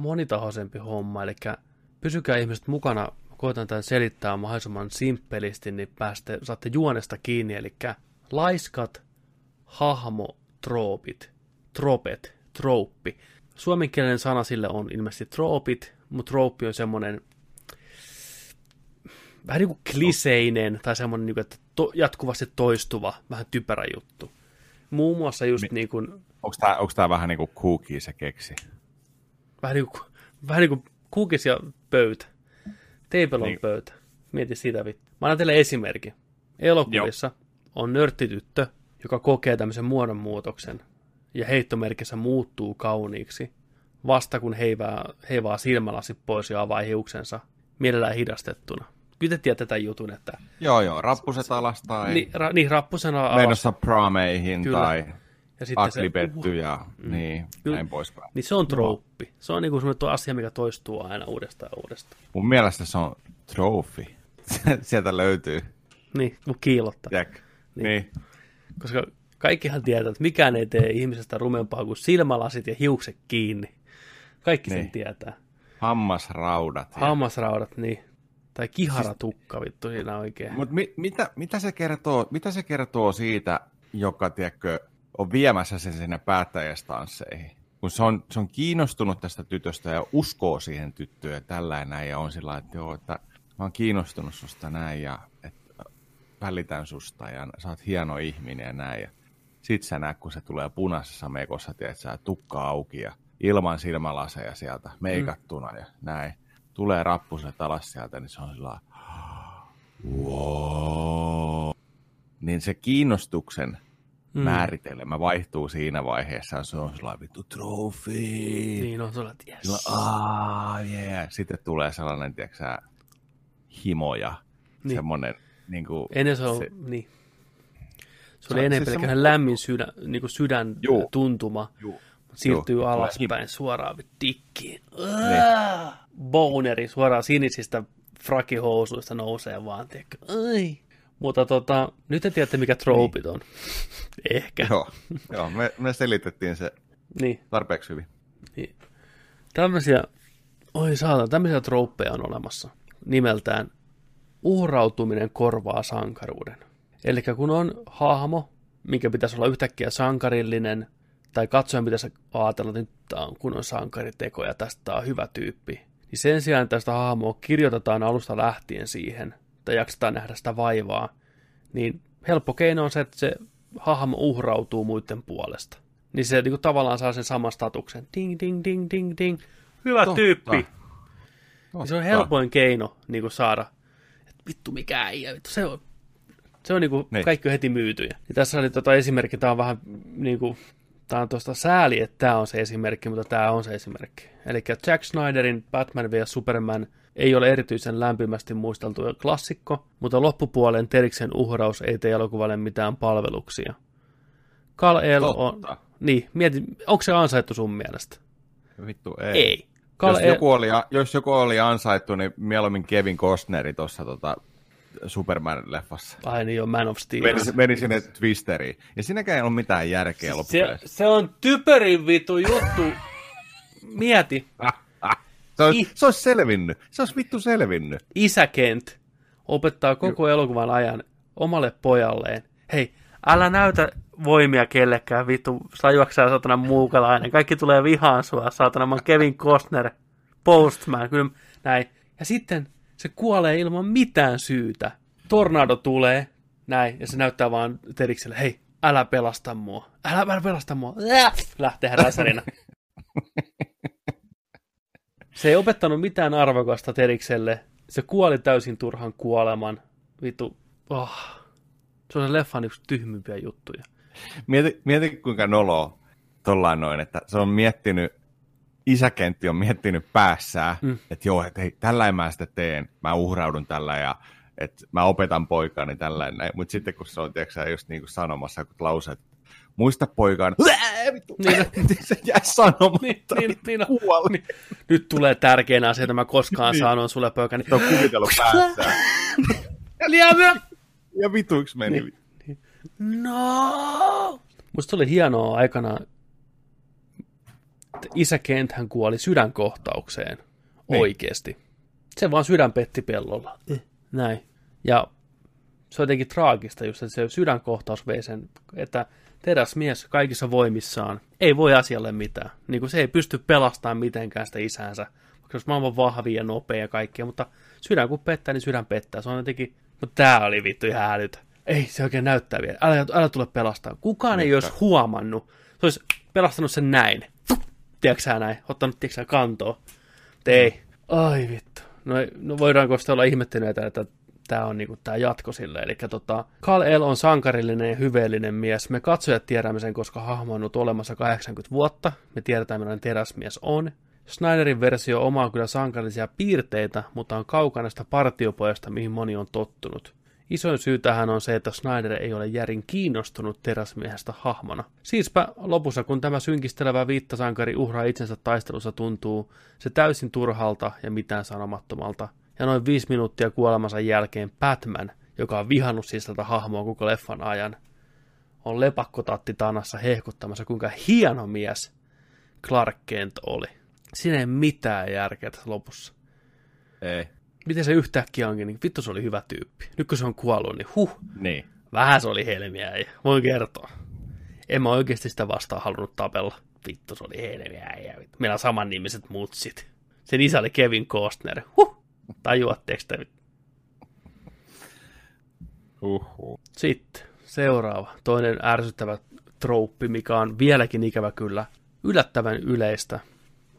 Speaker 2: monitahoisempi homma, eli pysykää ihmiset mukana, koitan tämän selittää mahdollisimman simppelisti, niin pääste, saatte juonesta kiinni, eli laiskat, hahmo, troopit, tropet, trooppi. Suomenkielinen sana sille on ilmeisesti troopit, mutta trooppi on semmoinen vähän niin kuin kliseinen tai semmoinen, niin kuin, että to, jatkuvasti toistuva, vähän typerä juttu. Muun muassa just
Speaker 1: Mi-
Speaker 2: niin kuin,
Speaker 1: Onko tää vähän niinku cookie se keksi?
Speaker 2: Vähän niin kuin, vähän niin kuin kukis ja pöytä. Table on
Speaker 1: Niin.
Speaker 2: pöytä. Mieti sitä vittu. Mä annan teille esimerkin. Elokuvissa on nörttityttö, joka kokee tämmöisen muodonmuutoksen ja heittomerkissä muuttuu kauniiksi vasta kun heivää, heivaa silmälasi pois ja avaa hiuksensa mielellään hidastettuna. Kyllä te tämän jutun, että
Speaker 1: Joo, joo. Rappuset alas tai
Speaker 2: niin, ra, niin rappusena alas,
Speaker 1: menossa prameihin
Speaker 2: Kyllä.
Speaker 1: tai
Speaker 2: ja sitten se,
Speaker 1: aklipetty ja niin,
Speaker 2: Kyllä.
Speaker 1: näin poispäin.
Speaker 2: niin se on trouppi. Se on niinku semmoinen asia, mikä toistuu aina uudestaan ja uudestaan.
Speaker 1: Mun mielestä se on trophy. <laughs> Sieltä löytyy.
Speaker 2: Niin, kun kiilottaa.
Speaker 1: Jack.
Speaker 2: Niin.
Speaker 1: Niin.
Speaker 2: Koska kaikkihan tietää, että mikään ei tee ihmisestä rumempaa kuin silmälasit ja hiukset kiinni. Kaikki sen
Speaker 1: Niin.
Speaker 2: tietää.
Speaker 1: Hammasraudat. ja-
Speaker 2: Hammasraudat, niin. Tai kiharatukka, vittu siinä oikein.
Speaker 1: Mut mi, mitä, mitä, se kertoo, mitä se kertoo siitä, joka tiedätkö, on viemässä sen sinne päättäjästansseihin? Kun se on, se on kiinnostunut tästä tytöstä ja uskoo siihen tyttöön ja tällä ja näin, ja on sillä että joo, että mä oon kiinnostunut susta näin ja että välitän susta ja sä oot hieno ihminen ja näin. Ja sit sä näet, kun se tulee punaisessa mekossa, tiedät sä, tukka auki ja ilman silmälaseja sieltä, meikattuna ja näin. Tulee rappuset alas sieltä, niin se on sillä wow. Niin se kiinnostuksen mm. määritelmä vaihtuu siinä vaiheessa. Se on sellainen vittu trophy. Niin.
Speaker 2: On sulla, että yes.
Speaker 1: Ah, yeah. Sitten tulee sellainen, tiedätkö himo ja
Speaker 2: Niin.
Speaker 1: semmoinen, niin kuin,
Speaker 2: Ennen se, on,
Speaker 1: se-
Speaker 2: niin. Se oli
Speaker 1: on-
Speaker 2: enemmän
Speaker 1: siis
Speaker 2: pelkästään
Speaker 1: semmo-
Speaker 2: lämmin sydän, niin kuin sydän
Speaker 1: Juu.
Speaker 2: tuntuma.
Speaker 1: Juu.
Speaker 2: Siirtyy
Speaker 1: Juu.
Speaker 2: alaspäin suoraan dikkiin. Niin. Boneri suoraan sinisistä frakihousuista nousee vaan, tiedätkö? Ai. Mutta tota, nyt te tiedätte, mikä troopit on. <laughs> Ehkä.
Speaker 1: Joo, joo me, me selitettiin se
Speaker 2: Niin.
Speaker 1: tarpeeksi hyvin.
Speaker 2: Niin. Tämmöisiä, oi saatan, tämmöisiä trooppeja on olemassa. Nimeltään uhrautuminen korvaa sankaruuden. Eli kun on hahmo, mikä pitäisi olla yhtäkkiä sankarillinen, tai katsojan pitäisi ajatella, että nyt tämä on kunnon sankariteko ja tästä on hyvä tyyppi, niin sen sijaan tästä hahmoa kirjoitetaan alusta lähtien siihen, tai jaksetaan nähdä sitä vaivaa, niin helppo keino on se, että se hahmo uhrautuu muiden puolesta. Niin se niin kuin, tavallaan saa sen saman statuksen. Ding, ding, ding, ding, ding. Hyvä
Speaker 1: Totta.
Speaker 2: tyyppi. Ja se on
Speaker 1: Totta.
Speaker 2: helpoin keino niin kuin saada, että vittu mikä äijä, vittu se on, se on niin kuin,
Speaker 1: Niin.
Speaker 2: kaikki on heti myytyjä. Ja tässä oli tota esimerkki, tämä on vähän niin kuin, tämä on tuosta sääli, että tämä on se esimerkki, mutta tämä on se esimerkki. Eli Jack Snyderin Batman vs Superman ei ole erityisen lämpimästi muisteltu klassikko, mutta loppupuolen Teriksen uhraus ei tee elokuvalle mitään palveluksia. Kal-El on...
Speaker 1: Totta.
Speaker 2: Niin, mieti, onko se ansaittu sun mielestä?
Speaker 1: Vittu ei.
Speaker 2: Ei.
Speaker 1: Jos
Speaker 2: Kal-El...
Speaker 1: joku, oli, jos joku oli ansaittu, niin mieluummin Kevin Costneri tuossa tota, Superman-leffassa.
Speaker 2: Ai niin joo, Man of Steel.
Speaker 1: Meni, meni sinne Twisteriin. Ja siinäkään ei ole mitään järkeä
Speaker 2: Se,
Speaker 1: loppupeleissä.
Speaker 2: se on typerin vitu juttu. <laughs> Mieti,
Speaker 1: Se, olisi,
Speaker 2: Ih.
Speaker 1: se olisi selvinnyt. Se olisi vittu selvinnyt.
Speaker 2: isä Kent opettaa koko elokuvan ajan omalle pojalleen. Hei, älä näytä voimia kellekään, vittu, sajuaksää saatana muukalainen. Kaikki tulee vihaan sua, saatana, mä Kevin Costner, Postman, kyllä näin. Ja sitten se kuolee ilman mitään syytä. Tornado tulee, näin, ja se näyttää vaan Terikselle, hei, älä pelasta mua, älä, älä pelasta mua, Äh! lähtee räsärina. <laughs> Se ei opettanut mitään arvokasta Terikselle. Se kuoli täysin turhan kuoleman. Vittu, oh. Se on se leffan yksi tyhmimpiä juttuja.
Speaker 1: Mieti, mieti kuinka noloa tollain noin, että se on miettinyt, isäkentti on miettinyt päässään, mm. että joo, että hei, tällä mä sitä teen, mä uhraudun tällä ja että mä opetan poikaani tällainen, mutta sitten kun se on tiedätkö, just niin kuin sanomassa kun lauseet, muista poikaan, <laughs> niin, se jää sanomatta, niin, niin, niin,
Speaker 2: niin, Nyt tulee tärkein asia, että mä koskaan niin. sanon sulle poikani.
Speaker 1: Se on kuvitellut päässään. ja, ja vituiksi meni. Niin, niin.
Speaker 2: No! Musta oli hienoa aikana, että isä Kent hän kuoli sydänkohtaukseen niin. oikeasti. Se vaan sydän petti pellolla. Eh. Näin. Ja se on jotenkin traagista just, että se sydänkohtaus vei sen, että teräsmies kaikissa voimissaan ei voi asialle mitään. Niin kuin se ei pysty pelastamaan mitenkään sitä isäänsä, vaikka se olisi maailman vahvia ja nopea ja kaikkea, mutta sydän kun pettää, niin sydän pettää. Se on jotenkin, mutta tää oli vittu ihan älytä. Ei se oikein näyttää vielä. Älä, älä tule pelastaa. Kukaan mutta... ei olisi huomannut. Se olisi pelastanut sen näin. Tiedätkö näin? Ottanut, tiedätkö kantoa. Ei. Ai vittu. No, no voidaanko sitä olla ihmettyneitä, että tämä on niinku tämä jatko sille. Eli tota, Kal El on sankarillinen ja hyveellinen mies. Me katsojat tiedämme sen, koska hahmo on ollut olemassa 80 vuotta. Me tiedetään, millainen teräsmies on. Snyderin versio omaa kyllä sankarillisia piirteitä, mutta on kaukana sitä partiopojasta, mihin moni on tottunut. Isoin syy tähän on se, että Snyder ei ole järin kiinnostunut teräsmiehestä hahmona. Siispä lopussa, kun tämä synkistelevä viittasankari uhraa itsensä taistelussa tuntuu se täysin turhalta ja mitään sanomattomalta. Ja noin viisi minuuttia kuolemansa jälkeen Batman, joka on vihannut siis tätä hahmoa koko leffan ajan, on lepakkotatti tanassa hehkuttamassa, kuinka hieno mies Clark Kent oli. Siinä ei mitään järkeä tässä lopussa.
Speaker 1: Ei
Speaker 2: miten se yhtäkkiä onkin, niin vittu se oli hyvä tyyppi. Nyt kun se on kuollut, niin huh,
Speaker 1: niin.
Speaker 2: vähän se oli helmiä, ei voin kertoa. En mä oikeasti sitä vastaan halunnut tapella. Vittu se oli helmiä, ja meillä on saman nimiset mutsit. Sen isä oli Kevin Costner. Huh, tajuatteko te?
Speaker 1: Uhuh.
Speaker 2: Sitten seuraava, toinen ärsyttävä trouppi, mikä on vieläkin ikävä kyllä yllättävän yleistä,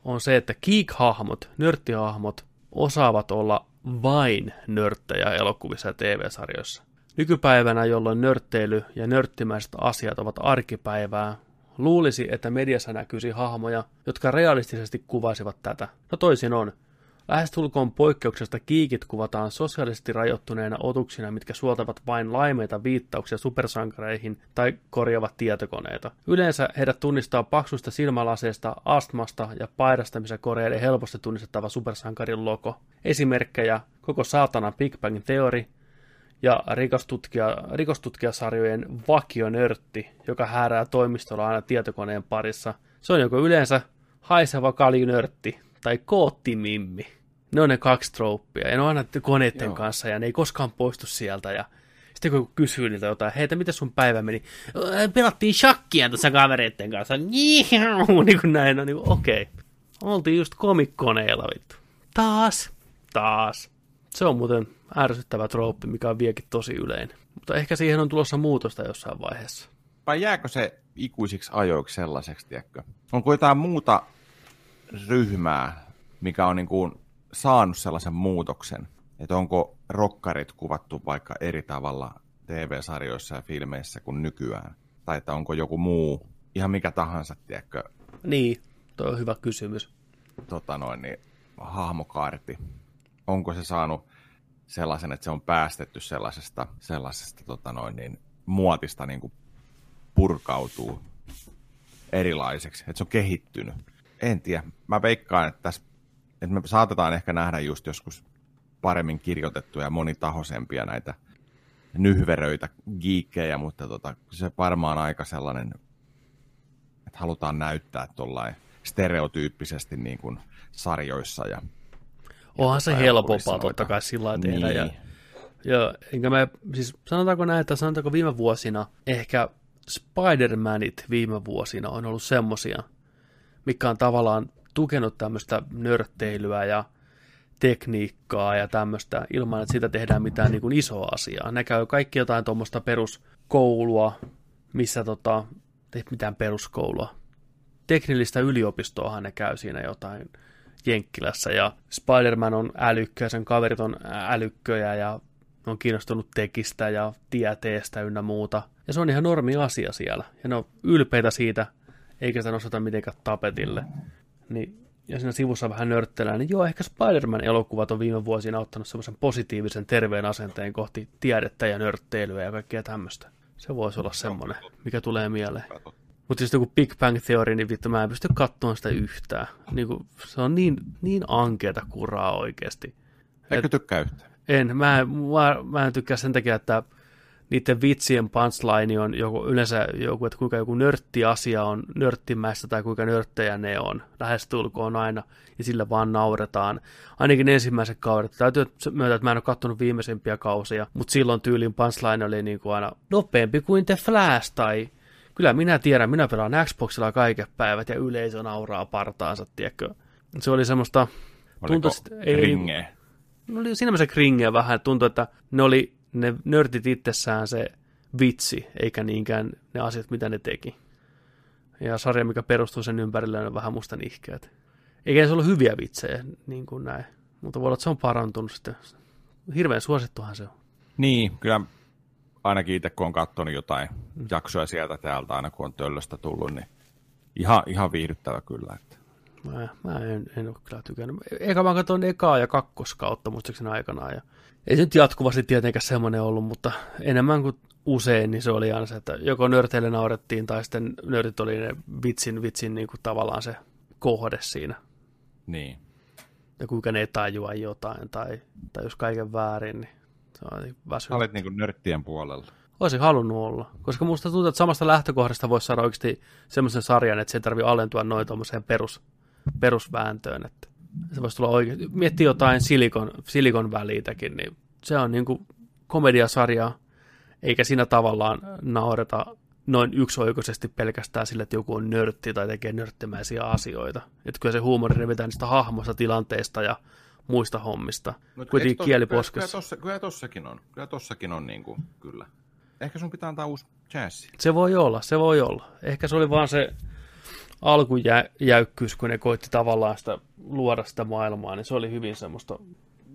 Speaker 2: on se, että geek-hahmot, nörttihahmot, osaavat olla vain nörttejä elokuvissa ja TV-sarjoissa. Nykypäivänä, jolloin nörtteily ja nörttimäiset asiat ovat arkipäivää, luulisi, että mediassa näkyisi hahmoja, jotka realistisesti kuvaisivat tätä. No toisin on. Lähestulkoon poikkeuksesta kiikit kuvataan sosiaalisesti rajoittuneina otuksina, mitkä suoltavat vain laimeita viittauksia supersankareihin tai korjaavat tietokoneita. Yleensä heidät tunnistaa paksusta silmälaseesta, astmasta ja paidasta, missä korjailee helposti tunnistettava supersankarin logo. Esimerkkejä koko saatana Big Bang Theory ja rikostutkija, rikostutkijasarjojen vakionörtti, joka häärää toimistolla aina tietokoneen parissa. Se on joko yleensä haiseva kaljunörtti tai koottimimmi. Ne on ne kaksi trooppia, ja ne on aina koneiden Joo. kanssa, ja ne ei koskaan poistu sieltä, ja sitten kun kysyy niiltä jotain, hei, mitä sun päivä meni? Pelattiin shakkia tuossa kavereiden kanssa. <laughs> niin kuin näin, no niin okei. Okay. Oltiin just komikkoneilla, vittu. Taas, taas. Se on muuten ärsyttävä trooppi, mikä on viekin tosi yleinen. Mutta ehkä siihen on tulossa muutosta jossain vaiheessa.
Speaker 1: Vai jääkö se ikuisiksi ajoiksi sellaiseksi, tiedätkö? Onko jotain muuta ryhmää, mikä on niin kuin saanut sellaisen muutoksen, että onko rokkarit kuvattu vaikka eri tavalla TV-sarjoissa ja filmeissä kuin nykyään? Tai että onko joku muu, ihan mikä tahansa, tiedätkö?
Speaker 2: Niin, tuo on hyvä kysymys.
Speaker 1: Tota noin, niin hahmokaarti. Onko se saanut sellaisen, että se on päästetty sellaisesta, sellaisesta tota noin, niin, muotista niin kuin purkautuu erilaiseksi, että se on kehittynyt en tiedä. Mä veikkaan, että, tässä, että me saatetaan ehkä nähdä just joskus paremmin kirjoitettuja ja monitahoisempia näitä nyhveröitä, giikkejä, mutta tota, se varmaan aika sellainen, että halutaan näyttää tuollain stereotyyppisesti niin kuin sarjoissa. Ja,
Speaker 2: Onhan ja se helpompaa totta kai sillä tehdä. Niin. Ja, ja enkä mä, siis sanotaanko näin, että sanotaanko viime vuosina, ehkä Spider-Manit viime vuosina on ollut semmosia, mikä on tavallaan tukenut tämmöistä nörtteilyä ja tekniikkaa ja tämmöistä ilman, että siitä tehdään mitään niin kuin isoa asiaa. Ne käy kaikki jotain tuommoista peruskoulua, missä tota, ei mitään peruskoulua. Teknillistä yliopistoahan ne käy siinä jotain Jenkkilässä ja Spider-Man on älykkö ja sen kaverit on älykköjä ja on kiinnostunut tekistä ja tieteestä ynnä muuta. Ja se on ihan normi asia siellä. Ja ne on ylpeitä siitä, eikä sitä nosteta mitenkään tapetille. Niin ja siinä sivussa vähän nörttelään, niin joo, ehkä Spider-Man-elokuvat on viime vuosina ottanut semmoisen positiivisen terveen asenteen kohti tiedettä ja nörtteilyä ja kaikkea tämmöistä. Se voisi olla semmoinen, mikä tulee mieleen. Mutta sitten joku Big Bang Theory, niin vittu mä en pysty katsomaan sitä yhtään. Niin kuin, se on niin, niin ankeeta kuraa oikeasti.
Speaker 1: Eikö tykkää yhtään?
Speaker 2: En. Mä, mä, mä en tykkää sen takia, että niiden vitsien punchline on joku, yleensä joku, että kuinka joku nörttiasia on nörttimäistä tai kuinka nörttejä ne on. Lähestulkoon aina, ja sillä vaan nauretaan. Ainakin ensimmäiset kaudet. Täytyy myöntää, että mä en ole katsonut viimeisimpiä kausia, mutta silloin tyylin punchline oli niin kuin aina nopeampi kuin The Flash tai kyllä minä tiedän, minä pelaan Xboxilla kaiket päivät ja yleisö nauraa partaansa, tiedätkö. Se oli semmoista...
Speaker 1: Tuntui, ei, ringeä?
Speaker 2: No oli siinä mielessä kringeä vähän, että tuntui, että ne oli ne nörtit itsessään se vitsi, eikä niinkään ne asiat, mitä ne teki. Ja sarja, mikä perustuu sen ympärille, on vähän musta nihkeät. Eikä se ollut hyviä vitsejä, niin kuin näin. Mutta voi olla, että se on parantunut sitten. Hirveän suosittuhan se on.
Speaker 1: Niin, kyllä ainakin itse kun on katsonut jotain jaksoja sieltä täältä, aina kun on töllöstä tullut, niin ihan, ihan viihdyttävä kyllä. Että.
Speaker 2: Mä, mä en, en ole kyllä tykännyt. Eikä mä katsoin ekaa ja kakkoskautta muistaakseni aikanaan. Ja ei se nyt jatkuvasti tietenkään semmoinen ollut, mutta enemmän kuin usein, niin se oli aina se, että joko nörteille naurettiin, tai sitten nörtit oli ne vitsin, vitsin niin kuin tavallaan se kohde siinä.
Speaker 1: Niin.
Speaker 2: Ja kuinka ne ei tajua jotain, tai, tai jos kaiken väärin, niin se on niin väsynyt.
Speaker 1: Olet niin kuin nörttien puolella.
Speaker 2: Olisin halunnut olla, koska musta tuntuu, että samasta lähtökohdasta voisi saada oikeasti semmoisen sarjan, että se ei tarvitse alentua noin tuommoiseen perus, perusvääntöön, että se voisi tulla oikein. Miettii jotain silikon, silikon väliitäkin, niin se on niin kuin komediasarja, eikä siinä tavallaan naureta noin yksioikoisesti pelkästään sille, että joku on nörtti tai tekee nörttimäisiä asioita. Että kyllä se huumori revitään niistä hahmoista, tilanteista ja muista hommista. No, Kuitenkin kieli poskessa.
Speaker 1: Kyllä, kyllä, kyllä tossakin on. Kyllä tossakin on niin kuin, kyllä. Ehkä sun pitää antaa uusi jazz.
Speaker 2: Se voi olla, se voi olla. Ehkä se oli vaan se alkujäykkyys, kun ne koitti tavallaan sitä, luoda sitä maailmaa, niin se oli hyvin semmoista,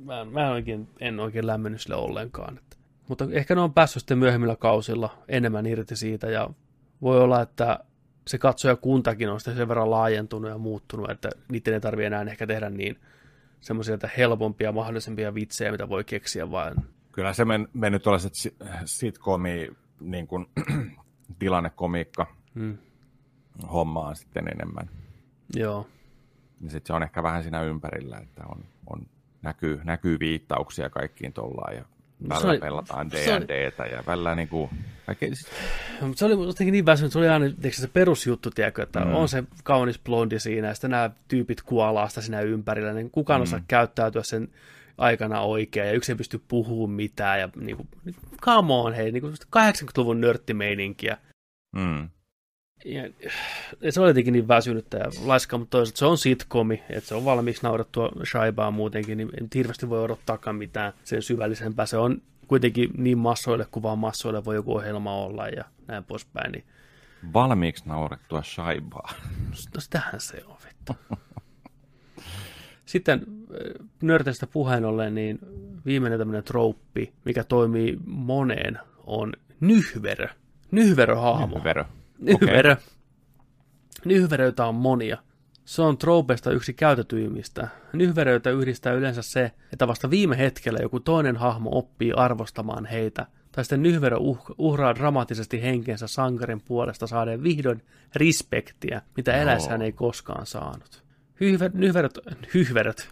Speaker 2: mä, en, mä en oikein, en oikein lämmennyt sille ollenkaan. Että. Mutta ehkä ne on päässyt sitten myöhemmillä kausilla enemmän irti siitä, ja voi olla, että se katsojakuntakin on sitten sen verran laajentunut ja muuttunut, että niiden ei tarvitse enää ehkä tehdä niin semmoisia helpompia, mahdollisempia vitsejä, mitä voi keksiä, vaan...
Speaker 1: Kyllä se men, mennyt tuollaiset sitcomi, niin kuin, <clears throat> tilannekomiikka, hmm hommaa sitten enemmän.
Speaker 2: Joo.
Speaker 1: Niin sitten se on ehkä vähän siinä ympärillä, että on, on näkyy, näkyy viittauksia kaikkiin tuollaan ja välillä oli, pelataan D&Dtä ja välillä niin kuin, kaikki...
Speaker 2: Se oli jotenkin niin väsynyt, se oli aina se perusjuttu, tiedätkö, että mm. on se kaunis blondi siinä ja sitten nämä tyypit kuolaa sitä siinä ympärillä, niin kukaan mm. osaa käyttäytyä sen aikana oikein ja yksi ei pysty puhumaan mitään ja niin kuin, come on hei, niin kuin 80-luvun nörttimeininkiä.
Speaker 1: Mm
Speaker 2: ja, se oli jotenkin niin väsynyttä ja laiska, mutta toisaalta se on sitcomi, että se on valmiiksi naurattua shaibaa muutenkin, niin en hirveästi voi odottaakaan mitään sen syvällisempää. Se on kuitenkin niin massoille kuin vaan massoille voi joku ohjelma olla ja näin poispäin. Niin...
Speaker 1: Valmiiksi naurettua shaibaa.
Speaker 2: No sitähän se on, vittu. Sitten äh, nörteistä puheen ollen, niin viimeinen tämmöinen trouppi, mikä toimii moneen, on nyhverö. Nyhverö-hahmo.
Speaker 1: Nyhverö.
Speaker 2: Nyhverö. Okay. Nyhveröitä on monia. Se on troopesta yksi käytetyimmistä. Nyhveröitä yhdistää yleensä se, että vasta viime hetkellä joku toinen hahmo oppii arvostamaan heitä, tai sitten nyhverö uh- uhraa dramaattisesti henkensä sankarin puolesta saadeen vihdoin respektiä, mitä no. eläissään ei koskaan saanut. Hyhver- nyhveröt, hyhveröt,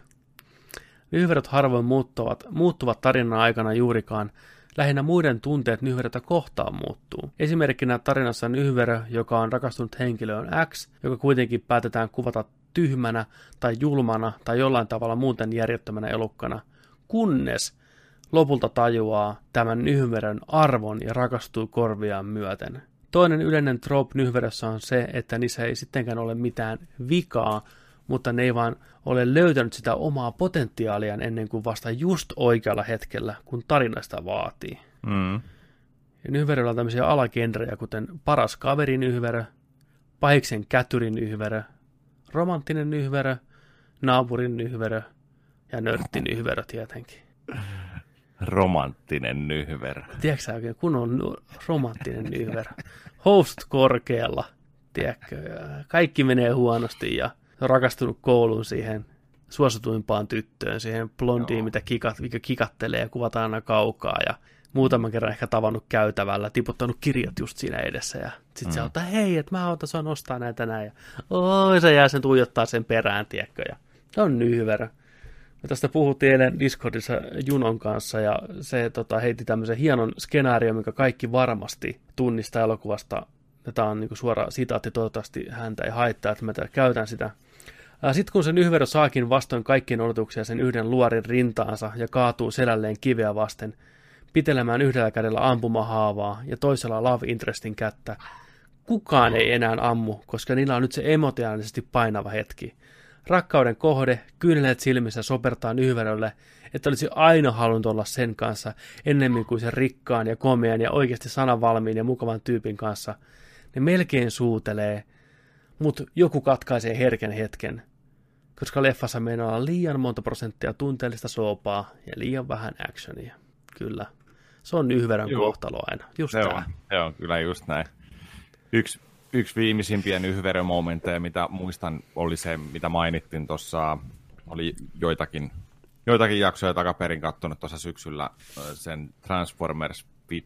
Speaker 2: nyhveröt harvoin muuttuvat, muuttuvat tarinan aikana juurikaan, lähinnä muiden tunteet nyhverötä kohtaan muuttuu. Esimerkkinä tarinassa nyhverö, joka on rakastunut henkilöön X, joka kuitenkin päätetään kuvata tyhmänä tai julmana tai jollain tavalla muuten järjettömänä elukkana, kunnes lopulta tajuaa tämän nyhverön arvon ja rakastuu korviaan myöten. Toinen yleinen trope nyhverössä on se, että niissä ei sittenkään ole mitään vikaa, mutta ne ei vaan ole löytänyt sitä omaa potentiaaliaan ennen kuin vasta just oikealla hetkellä, kun tarinasta vaatii.
Speaker 1: Mm.
Speaker 2: Ja nyhveröllä on tämmöisiä alagenrejä, kuten paras kaverin nyhverö, pahiksen kätyrin nyhverö, romanttinen nyhverö, naapurin nyhverö ja nörtti-nyhverö tietenkin.
Speaker 1: Romanttinen nyhverö.
Speaker 2: Tiedätkö oikein, kun on romanttinen nyhverö? Host korkealla, tiedätkö, kaikki menee huonosti ja rakastunut kouluun siihen suosituimpaan tyttöön, siihen blondiin,
Speaker 1: Joo.
Speaker 2: mitä kikat, mikä kikattelee ja kuvataan aina kaukaa ja muutaman kerran ehkä tavannut käytävällä, tiputtanut kirjat just siinä edessä ja sitten mm. se ottaa, hei, että mä autan sua nostaa näitä näin ja oi, se jää sen tuijottaa sen perään, tiedätkö, ja se on nyhverö. Me tästä puhuttiin eilen Discordissa Junon kanssa ja se tota, heitti tämmöisen hienon skenaario, mikä kaikki varmasti tunnistaa elokuvasta. Ja Tämä on niin suora sitaatti, toivottavasti häntä ei haittaa, että mä käytän sitä. Sitten kun se nyhverö saakin vastoin kaikkien odotuksia sen yhden luorin rintaansa ja kaatuu selälleen kiveä vasten, pitelemään yhdellä kädellä ampumahaavaa ja toisella love interestin kättä, kukaan ei enää ammu, koska niillä on nyt se emotionaalisesti painava hetki. Rakkauden kohde, kyyneleet silmissä sopertaa nyhverölle, että olisi aina halunnut olla sen kanssa ennemmin kuin sen rikkaan ja komean ja oikeasti sanavalmiin ja mukavan tyypin kanssa. Ne melkein suutelee, mutta joku katkaisee herken hetken, koska leffassa meinaa liian monta prosenttia tunteellista soopaa ja liian vähän actionia. Kyllä. Se on nyhverön
Speaker 1: Joo.
Speaker 2: kohtalo aina. Just
Speaker 1: Se
Speaker 2: tää.
Speaker 1: se on kyllä just näin. Yksi, yksi viimeisimpiä nyhverömomenteja, mitä muistan, oli se, mitä mainittiin tuossa, oli joitakin, joitakin jaksoja takaperin kattonut tuossa syksyllä sen Transformers 5,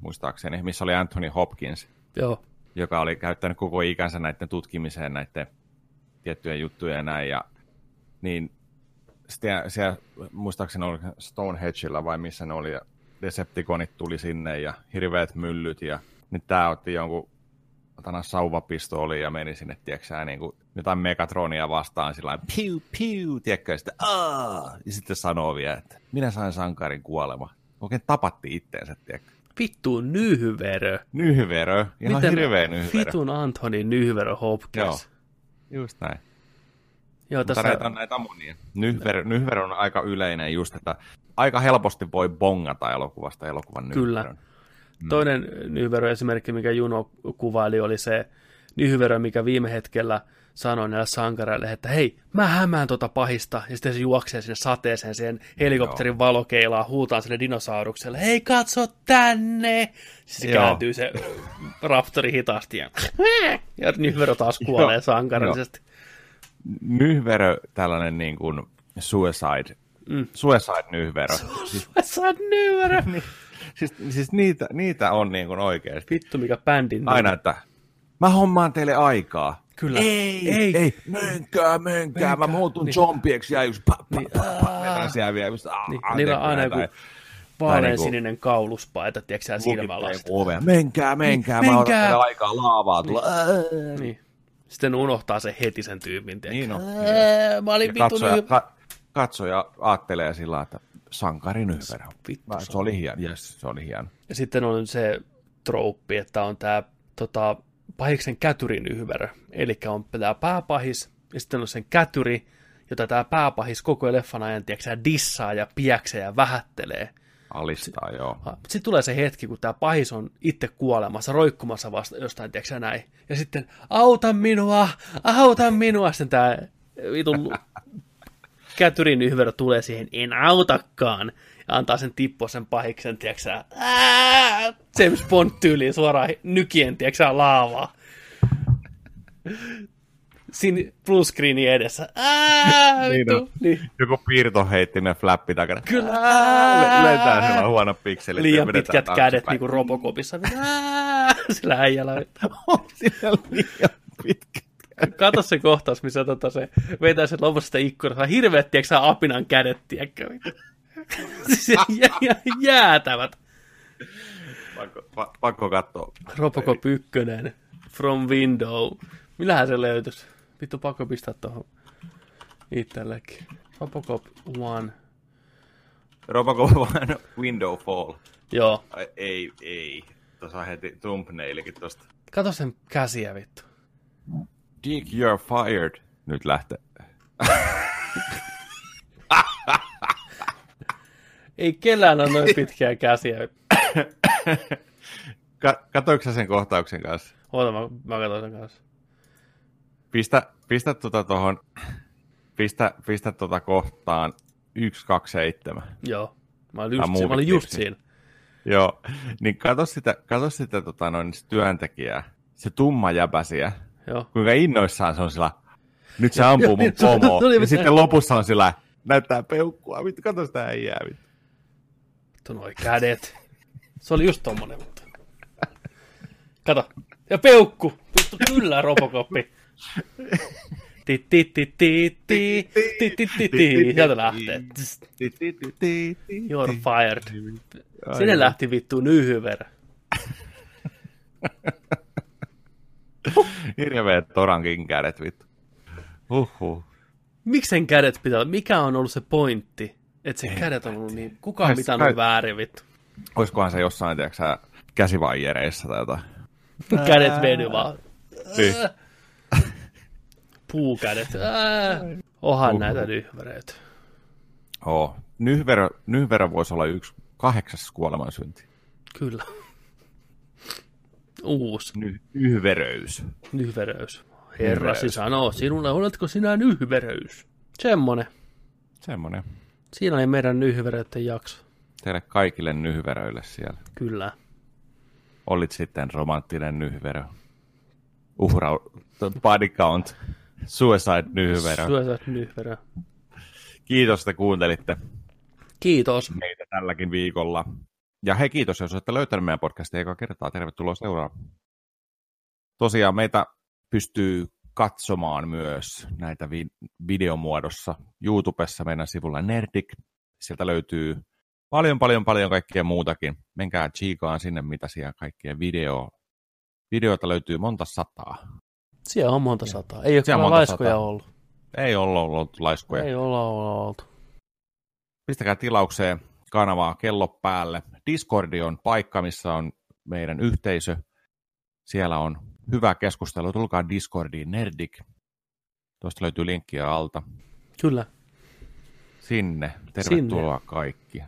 Speaker 1: muistaakseni, missä oli Anthony Hopkins,
Speaker 2: Joo.
Speaker 1: Joka oli käyttänyt koko ikänsä näiden tutkimiseen näiden tiettyjen juttujen ja näin, ja niin sitten siellä, muistaakseni oli Stonehengella vai missä ne oli, ja Decepticonit tuli sinne ja hirveät myllyt, ja nyt tää otti jonkun otana sauvapistooli ja meni sinne, tiedätkö niin kuin jotain Megatronia vastaan sillä piu, piu, tiedätkö, ja sitten, Aa! ja sitten sanoo vielä, että minä sain sankarin kuolema. Oikein tapatti itteensä, tiedätkö.
Speaker 2: Vittu nyhverö.
Speaker 1: Nyhverö, ihan
Speaker 2: Miten
Speaker 1: hirveä nyhverö.
Speaker 2: Vitun Anthony nyhverö Hopkins.
Speaker 1: Joo. Just näin.
Speaker 2: Joo,
Speaker 1: Mutta
Speaker 2: tässä,
Speaker 1: näitä on näitä monia. Nyhver, nyhver on aika yleinen just, että aika helposti voi bongata elokuvasta elokuvan
Speaker 2: Kyllä.
Speaker 1: nyhverön.
Speaker 2: Toinen nyhverö-esimerkki, mikä Juno kuvaili, oli se nyhverö, mikä viime hetkellä sanoi näille sankareille, että hei, mä hämään tota pahista, ja sitten se juoksee sinne sateeseen, siihen helikopterin valokeilaa, huutaa sille dinosaurukselle, hei katso tänne! Siis se
Speaker 1: Joo.
Speaker 2: kääntyy se raptori hitaasti, ja, <laughs> ja nyhverö taas kuolee
Speaker 1: Joo.
Speaker 2: sankarillisesti.
Speaker 1: Nyhverö, tällainen niin kuin suicide,
Speaker 2: Mm.
Speaker 1: suicide nyhverö. siis,
Speaker 2: oot nyhverö! <laughs>
Speaker 1: siis, siis niitä, niitä on niin kuin oikeasti.
Speaker 2: Vittu, mikä bändin
Speaker 1: Aina, että mä hommaan teille aikaa.
Speaker 2: Kyllä.
Speaker 1: Ei,
Speaker 2: Ei.
Speaker 1: ei, menkää, menkää, mä muutun niin. zombieksi ja just pa, pa, pa, pa, siellä vielä. Just,
Speaker 2: Niin,
Speaker 1: ah,
Speaker 2: niillä on aina joku vaalean
Speaker 1: niinku-
Speaker 2: sininen kauluspaita, tiedätkö sä,
Speaker 1: ovea. Menkää, menkää,
Speaker 2: Niin,
Speaker 1: mä
Speaker 2: menkää.
Speaker 1: aikaa laavaa tulla. Niin.
Speaker 2: Niin. Sitten unohtaa se heti sen tyypin. tiedätkö?
Speaker 1: Niin on.
Speaker 2: Ää, Mä olin
Speaker 1: Ja
Speaker 2: vittu
Speaker 1: katsoja,
Speaker 2: niin...
Speaker 1: ka, katsoja ajattelee sillä että sankari nyhverä.
Speaker 2: Vittu,
Speaker 1: Mä- Se oli hieno, yes, se oli hieno.
Speaker 2: Ja sitten on se trouppi, että on tämä tota, pahiksen kätyrin yhverö. Eli on tämä pääpahis, ja sitten on sen kätyri, jota tämä pääpahis koko leffan ajan, tiedätkö, sä, dissaa ja piäksee ja vähättelee.
Speaker 1: Alistaa, joo.
Speaker 2: Sitten tulee se hetki, kun tämä pahis on itse kuolemassa, roikkumassa vasta jostain, tiedätkö sä, näin. Ja sitten, auta minua, auta minua. Sitten tämä vitun <laughs> kätyrin yhverö tulee siihen, en autakaan. Ja antaa sen tippua sen pahiksen, tiedätkö sä, ää, James Bond tyyliin suoraan nykien, tiedätkö sä, laavaa. Siinä bluescreenin edessä. Ää, <laughs>
Speaker 1: Niin on.
Speaker 2: Niin.
Speaker 1: Joku piirtoheittinen flappi takana.
Speaker 2: Kyllä.
Speaker 1: Le- lentää sillä huono pikselit.
Speaker 2: Liian
Speaker 1: ja vedetään
Speaker 2: pitkät kädet niin kuin Robocopissa. Ää, <laughs> Sillä äijällä.
Speaker 1: On sillä liian pitkät.
Speaker 2: Kato se kohtaus, missä tota se vetää sen lopussa sitä ikkunasta. Hirveet, tiedätkö apinan kädet, tiedätkö? Siis jä, jä, jäätävät.
Speaker 1: Pakko, pa, pakko katsoa.
Speaker 2: Robocop 1, From Window. Millähän se löytyisi? Vittu, pakko pistää tuohon itsellekin. Robocop 1.
Speaker 1: Robocop vaan window fall.
Speaker 2: Joo.
Speaker 1: Ai, ei, ei. Tuossa heti thumbnailikin tosta.
Speaker 2: Kato sen käsiä, vittu.
Speaker 1: Dick, you're fired. Nyt lähtee. <laughs>
Speaker 2: Ei kellään ole noin pitkiä käsiä.
Speaker 1: Ka- sen kohtauksen kanssa?
Speaker 2: Oota, mä, mä katson sen kanssa.
Speaker 1: Pistä, pistä tota tohon, pistä, pistä tota kohtaan 127.
Speaker 2: Joo. Mä olin just, mä olin just siinä.
Speaker 1: Joo, niin kato sitä, kato sitä tota, noin, työntekijää, se tumma jäbäsiä,
Speaker 2: Joo.
Speaker 1: kuinka innoissaan se on sillä, nyt se ampuu mun
Speaker 2: oli
Speaker 1: Ja sitten lopussa on sillä, näyttää peukkua, vittu, katso sitä äijää, vittu
Speaker 2: vittu noi kädet. Se oli just tommonen, mutta... Kato. Ja peukku. Vittu kyllä, Robocop. Sieltä lähtee. You're fired. Sinne niin. lähti vittu nyhyver. <laughs>
Speaker 1: Hirveet Torankin kädet vittu. Miksi
Speaker 2: Miksen kädet pitää Mikä on ollut se pointti? Että se kädet on ollut niin... Kuka on mitannut
Speaker 1: kai-
Speaker 2: väärin vittu?
Speaker 1: Olisikohan se jossain, tiedätkö sä, käsivaijereissa tai jotain.
Speaker 2: Kädet vedy vaan.
Speaker 1: Niin. <laughs>
Speaker 2: Puukädet. Ohan näitä nyhvereitä.
Speaker 1: Oo. Nyhverö, nyhverö voisi olla yksi kahdeksas kuolemansynti.
Speaker 2: Kyllä. <laughs> Uusi
Speaker 1: Ny, nyhveröys.
Speaker 2: nyhveröys. Herrasi
Speaker 1: Nyhveröys.
Speaker 2: sanoo sinulle, oletko sinä nyhveröys? Semmonen.
Speaker 1: Semmoinen.
Speaker 2: Siinä oli meidän nyhveröiden jakso.
Speaker 1: Teille kaikille nyhveröille siellä.
Speaker 2: Kyllä.
Speaker 1: Olit sitten romanttinen nyhverö. Uhrau, body count, suicide nyhverö.
Speaker 2: Syötät nyhverö.
Speaker 1: Kiitos, että kuuntelitte
Speaker 2: Kiitos.
Speaker 1: meitä tälläkin viikolla. Ja hei, kiitos, jos olette löytäneet meidän podcastia eka kertaa. Tervetuloa seuraamaan. Tosiaan meitä pystyy katsomaan myös näitä vi- videomuodossa YouTubessa meidän sivulla Nerdik. Sieltä löytyy paljon, paljon, paljon kaikkea muutakin. Menkää chiikaan sinne, mitä siellä kaikkea video, videoita löytyy monta sataa.
Speaker 2: Siellä on monta sataa. Ei ole
Speaker 1: Siellä
Speaker 2: kyllä laiskoja
Speaker 1: sataa.
Speaker 2: ollut.
Speaker 1: Ei olla ollut laiskoja.
Speaker 2: Ei olla olla oltu.
Speaker 1: pistäkää tilaukseen kanavaa kello päälle. Discordi on paikka, missä on meidän yhteisö. Siellä on hyvä keskustelu. Tulkaa Discordiin Nerdik. Tuosta löytyy linkkiä alta.
Speaker 2: Kyllä.
Speaker 1: Sinne. Tervetuloa
Speaker 2: Sinne.
Speaker 1: kaikki.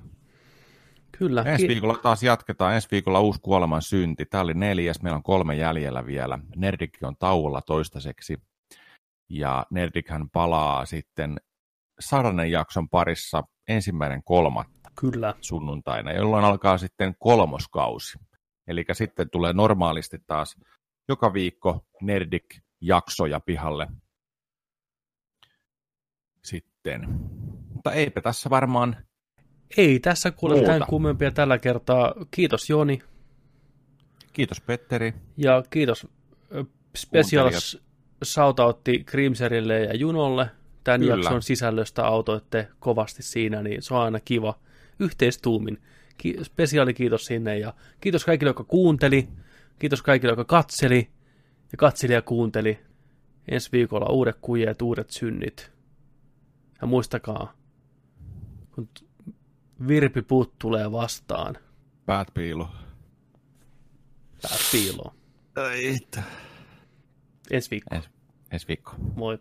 Speaker 2: Kyllä.
Speaker 1: Ensi viikolla taas jatketaan. Ensi viikolla uusi kuoleman synti. Tämä oli neljäs. Meillä on kolme jäljellä vielä. Nerdik on tauolla toistaiseksi. Ja Nerdikhän palaa sitten sadannen jakson parissa ensimmäinen kolmatta.
Speaker 2: Kyllä.
Speaker 1: sunnuntaina, jolloin alkaa sitten kolmoskausi. Eli sitten tulee normaalisti taas joka viikko Nerdik-jaksoja pihalle. Sitten. Mutta eipä tässä varmaan
Speaker 2: Ei tässä kuule
Speaker 1: Muuta.
Speaker 2: mitään kummempia tällä kertaa. Kiitos Joni.
Speaker 1: kiitos Petteri.
Speaker 2: Ja kiitos special shoutoutti Grimserille ja Junolle. Tämän
Speaker 1: Kyllä.
Speaker 2: jakson sisällöstä autoitte kovasti siinä, niin se on aina kiva yhteistuumin. Ki- spesiaali kiitos sinne ja kiitos kaikille, jotka kuunteli. Kiitos kaikille, jotka katseli ja katseli ja kuunteli. Ensi viikolla uudet kujeet, uudet synnit. Ja muistakaa, kun t- Virpi Put tulee vastaan,
Speaker 1: Päät piilu.
Speaker 2: päät piiloon. Ensi viikko.
Speaker 1: Ensi, ensi viikko.
Speaker 2: Moi.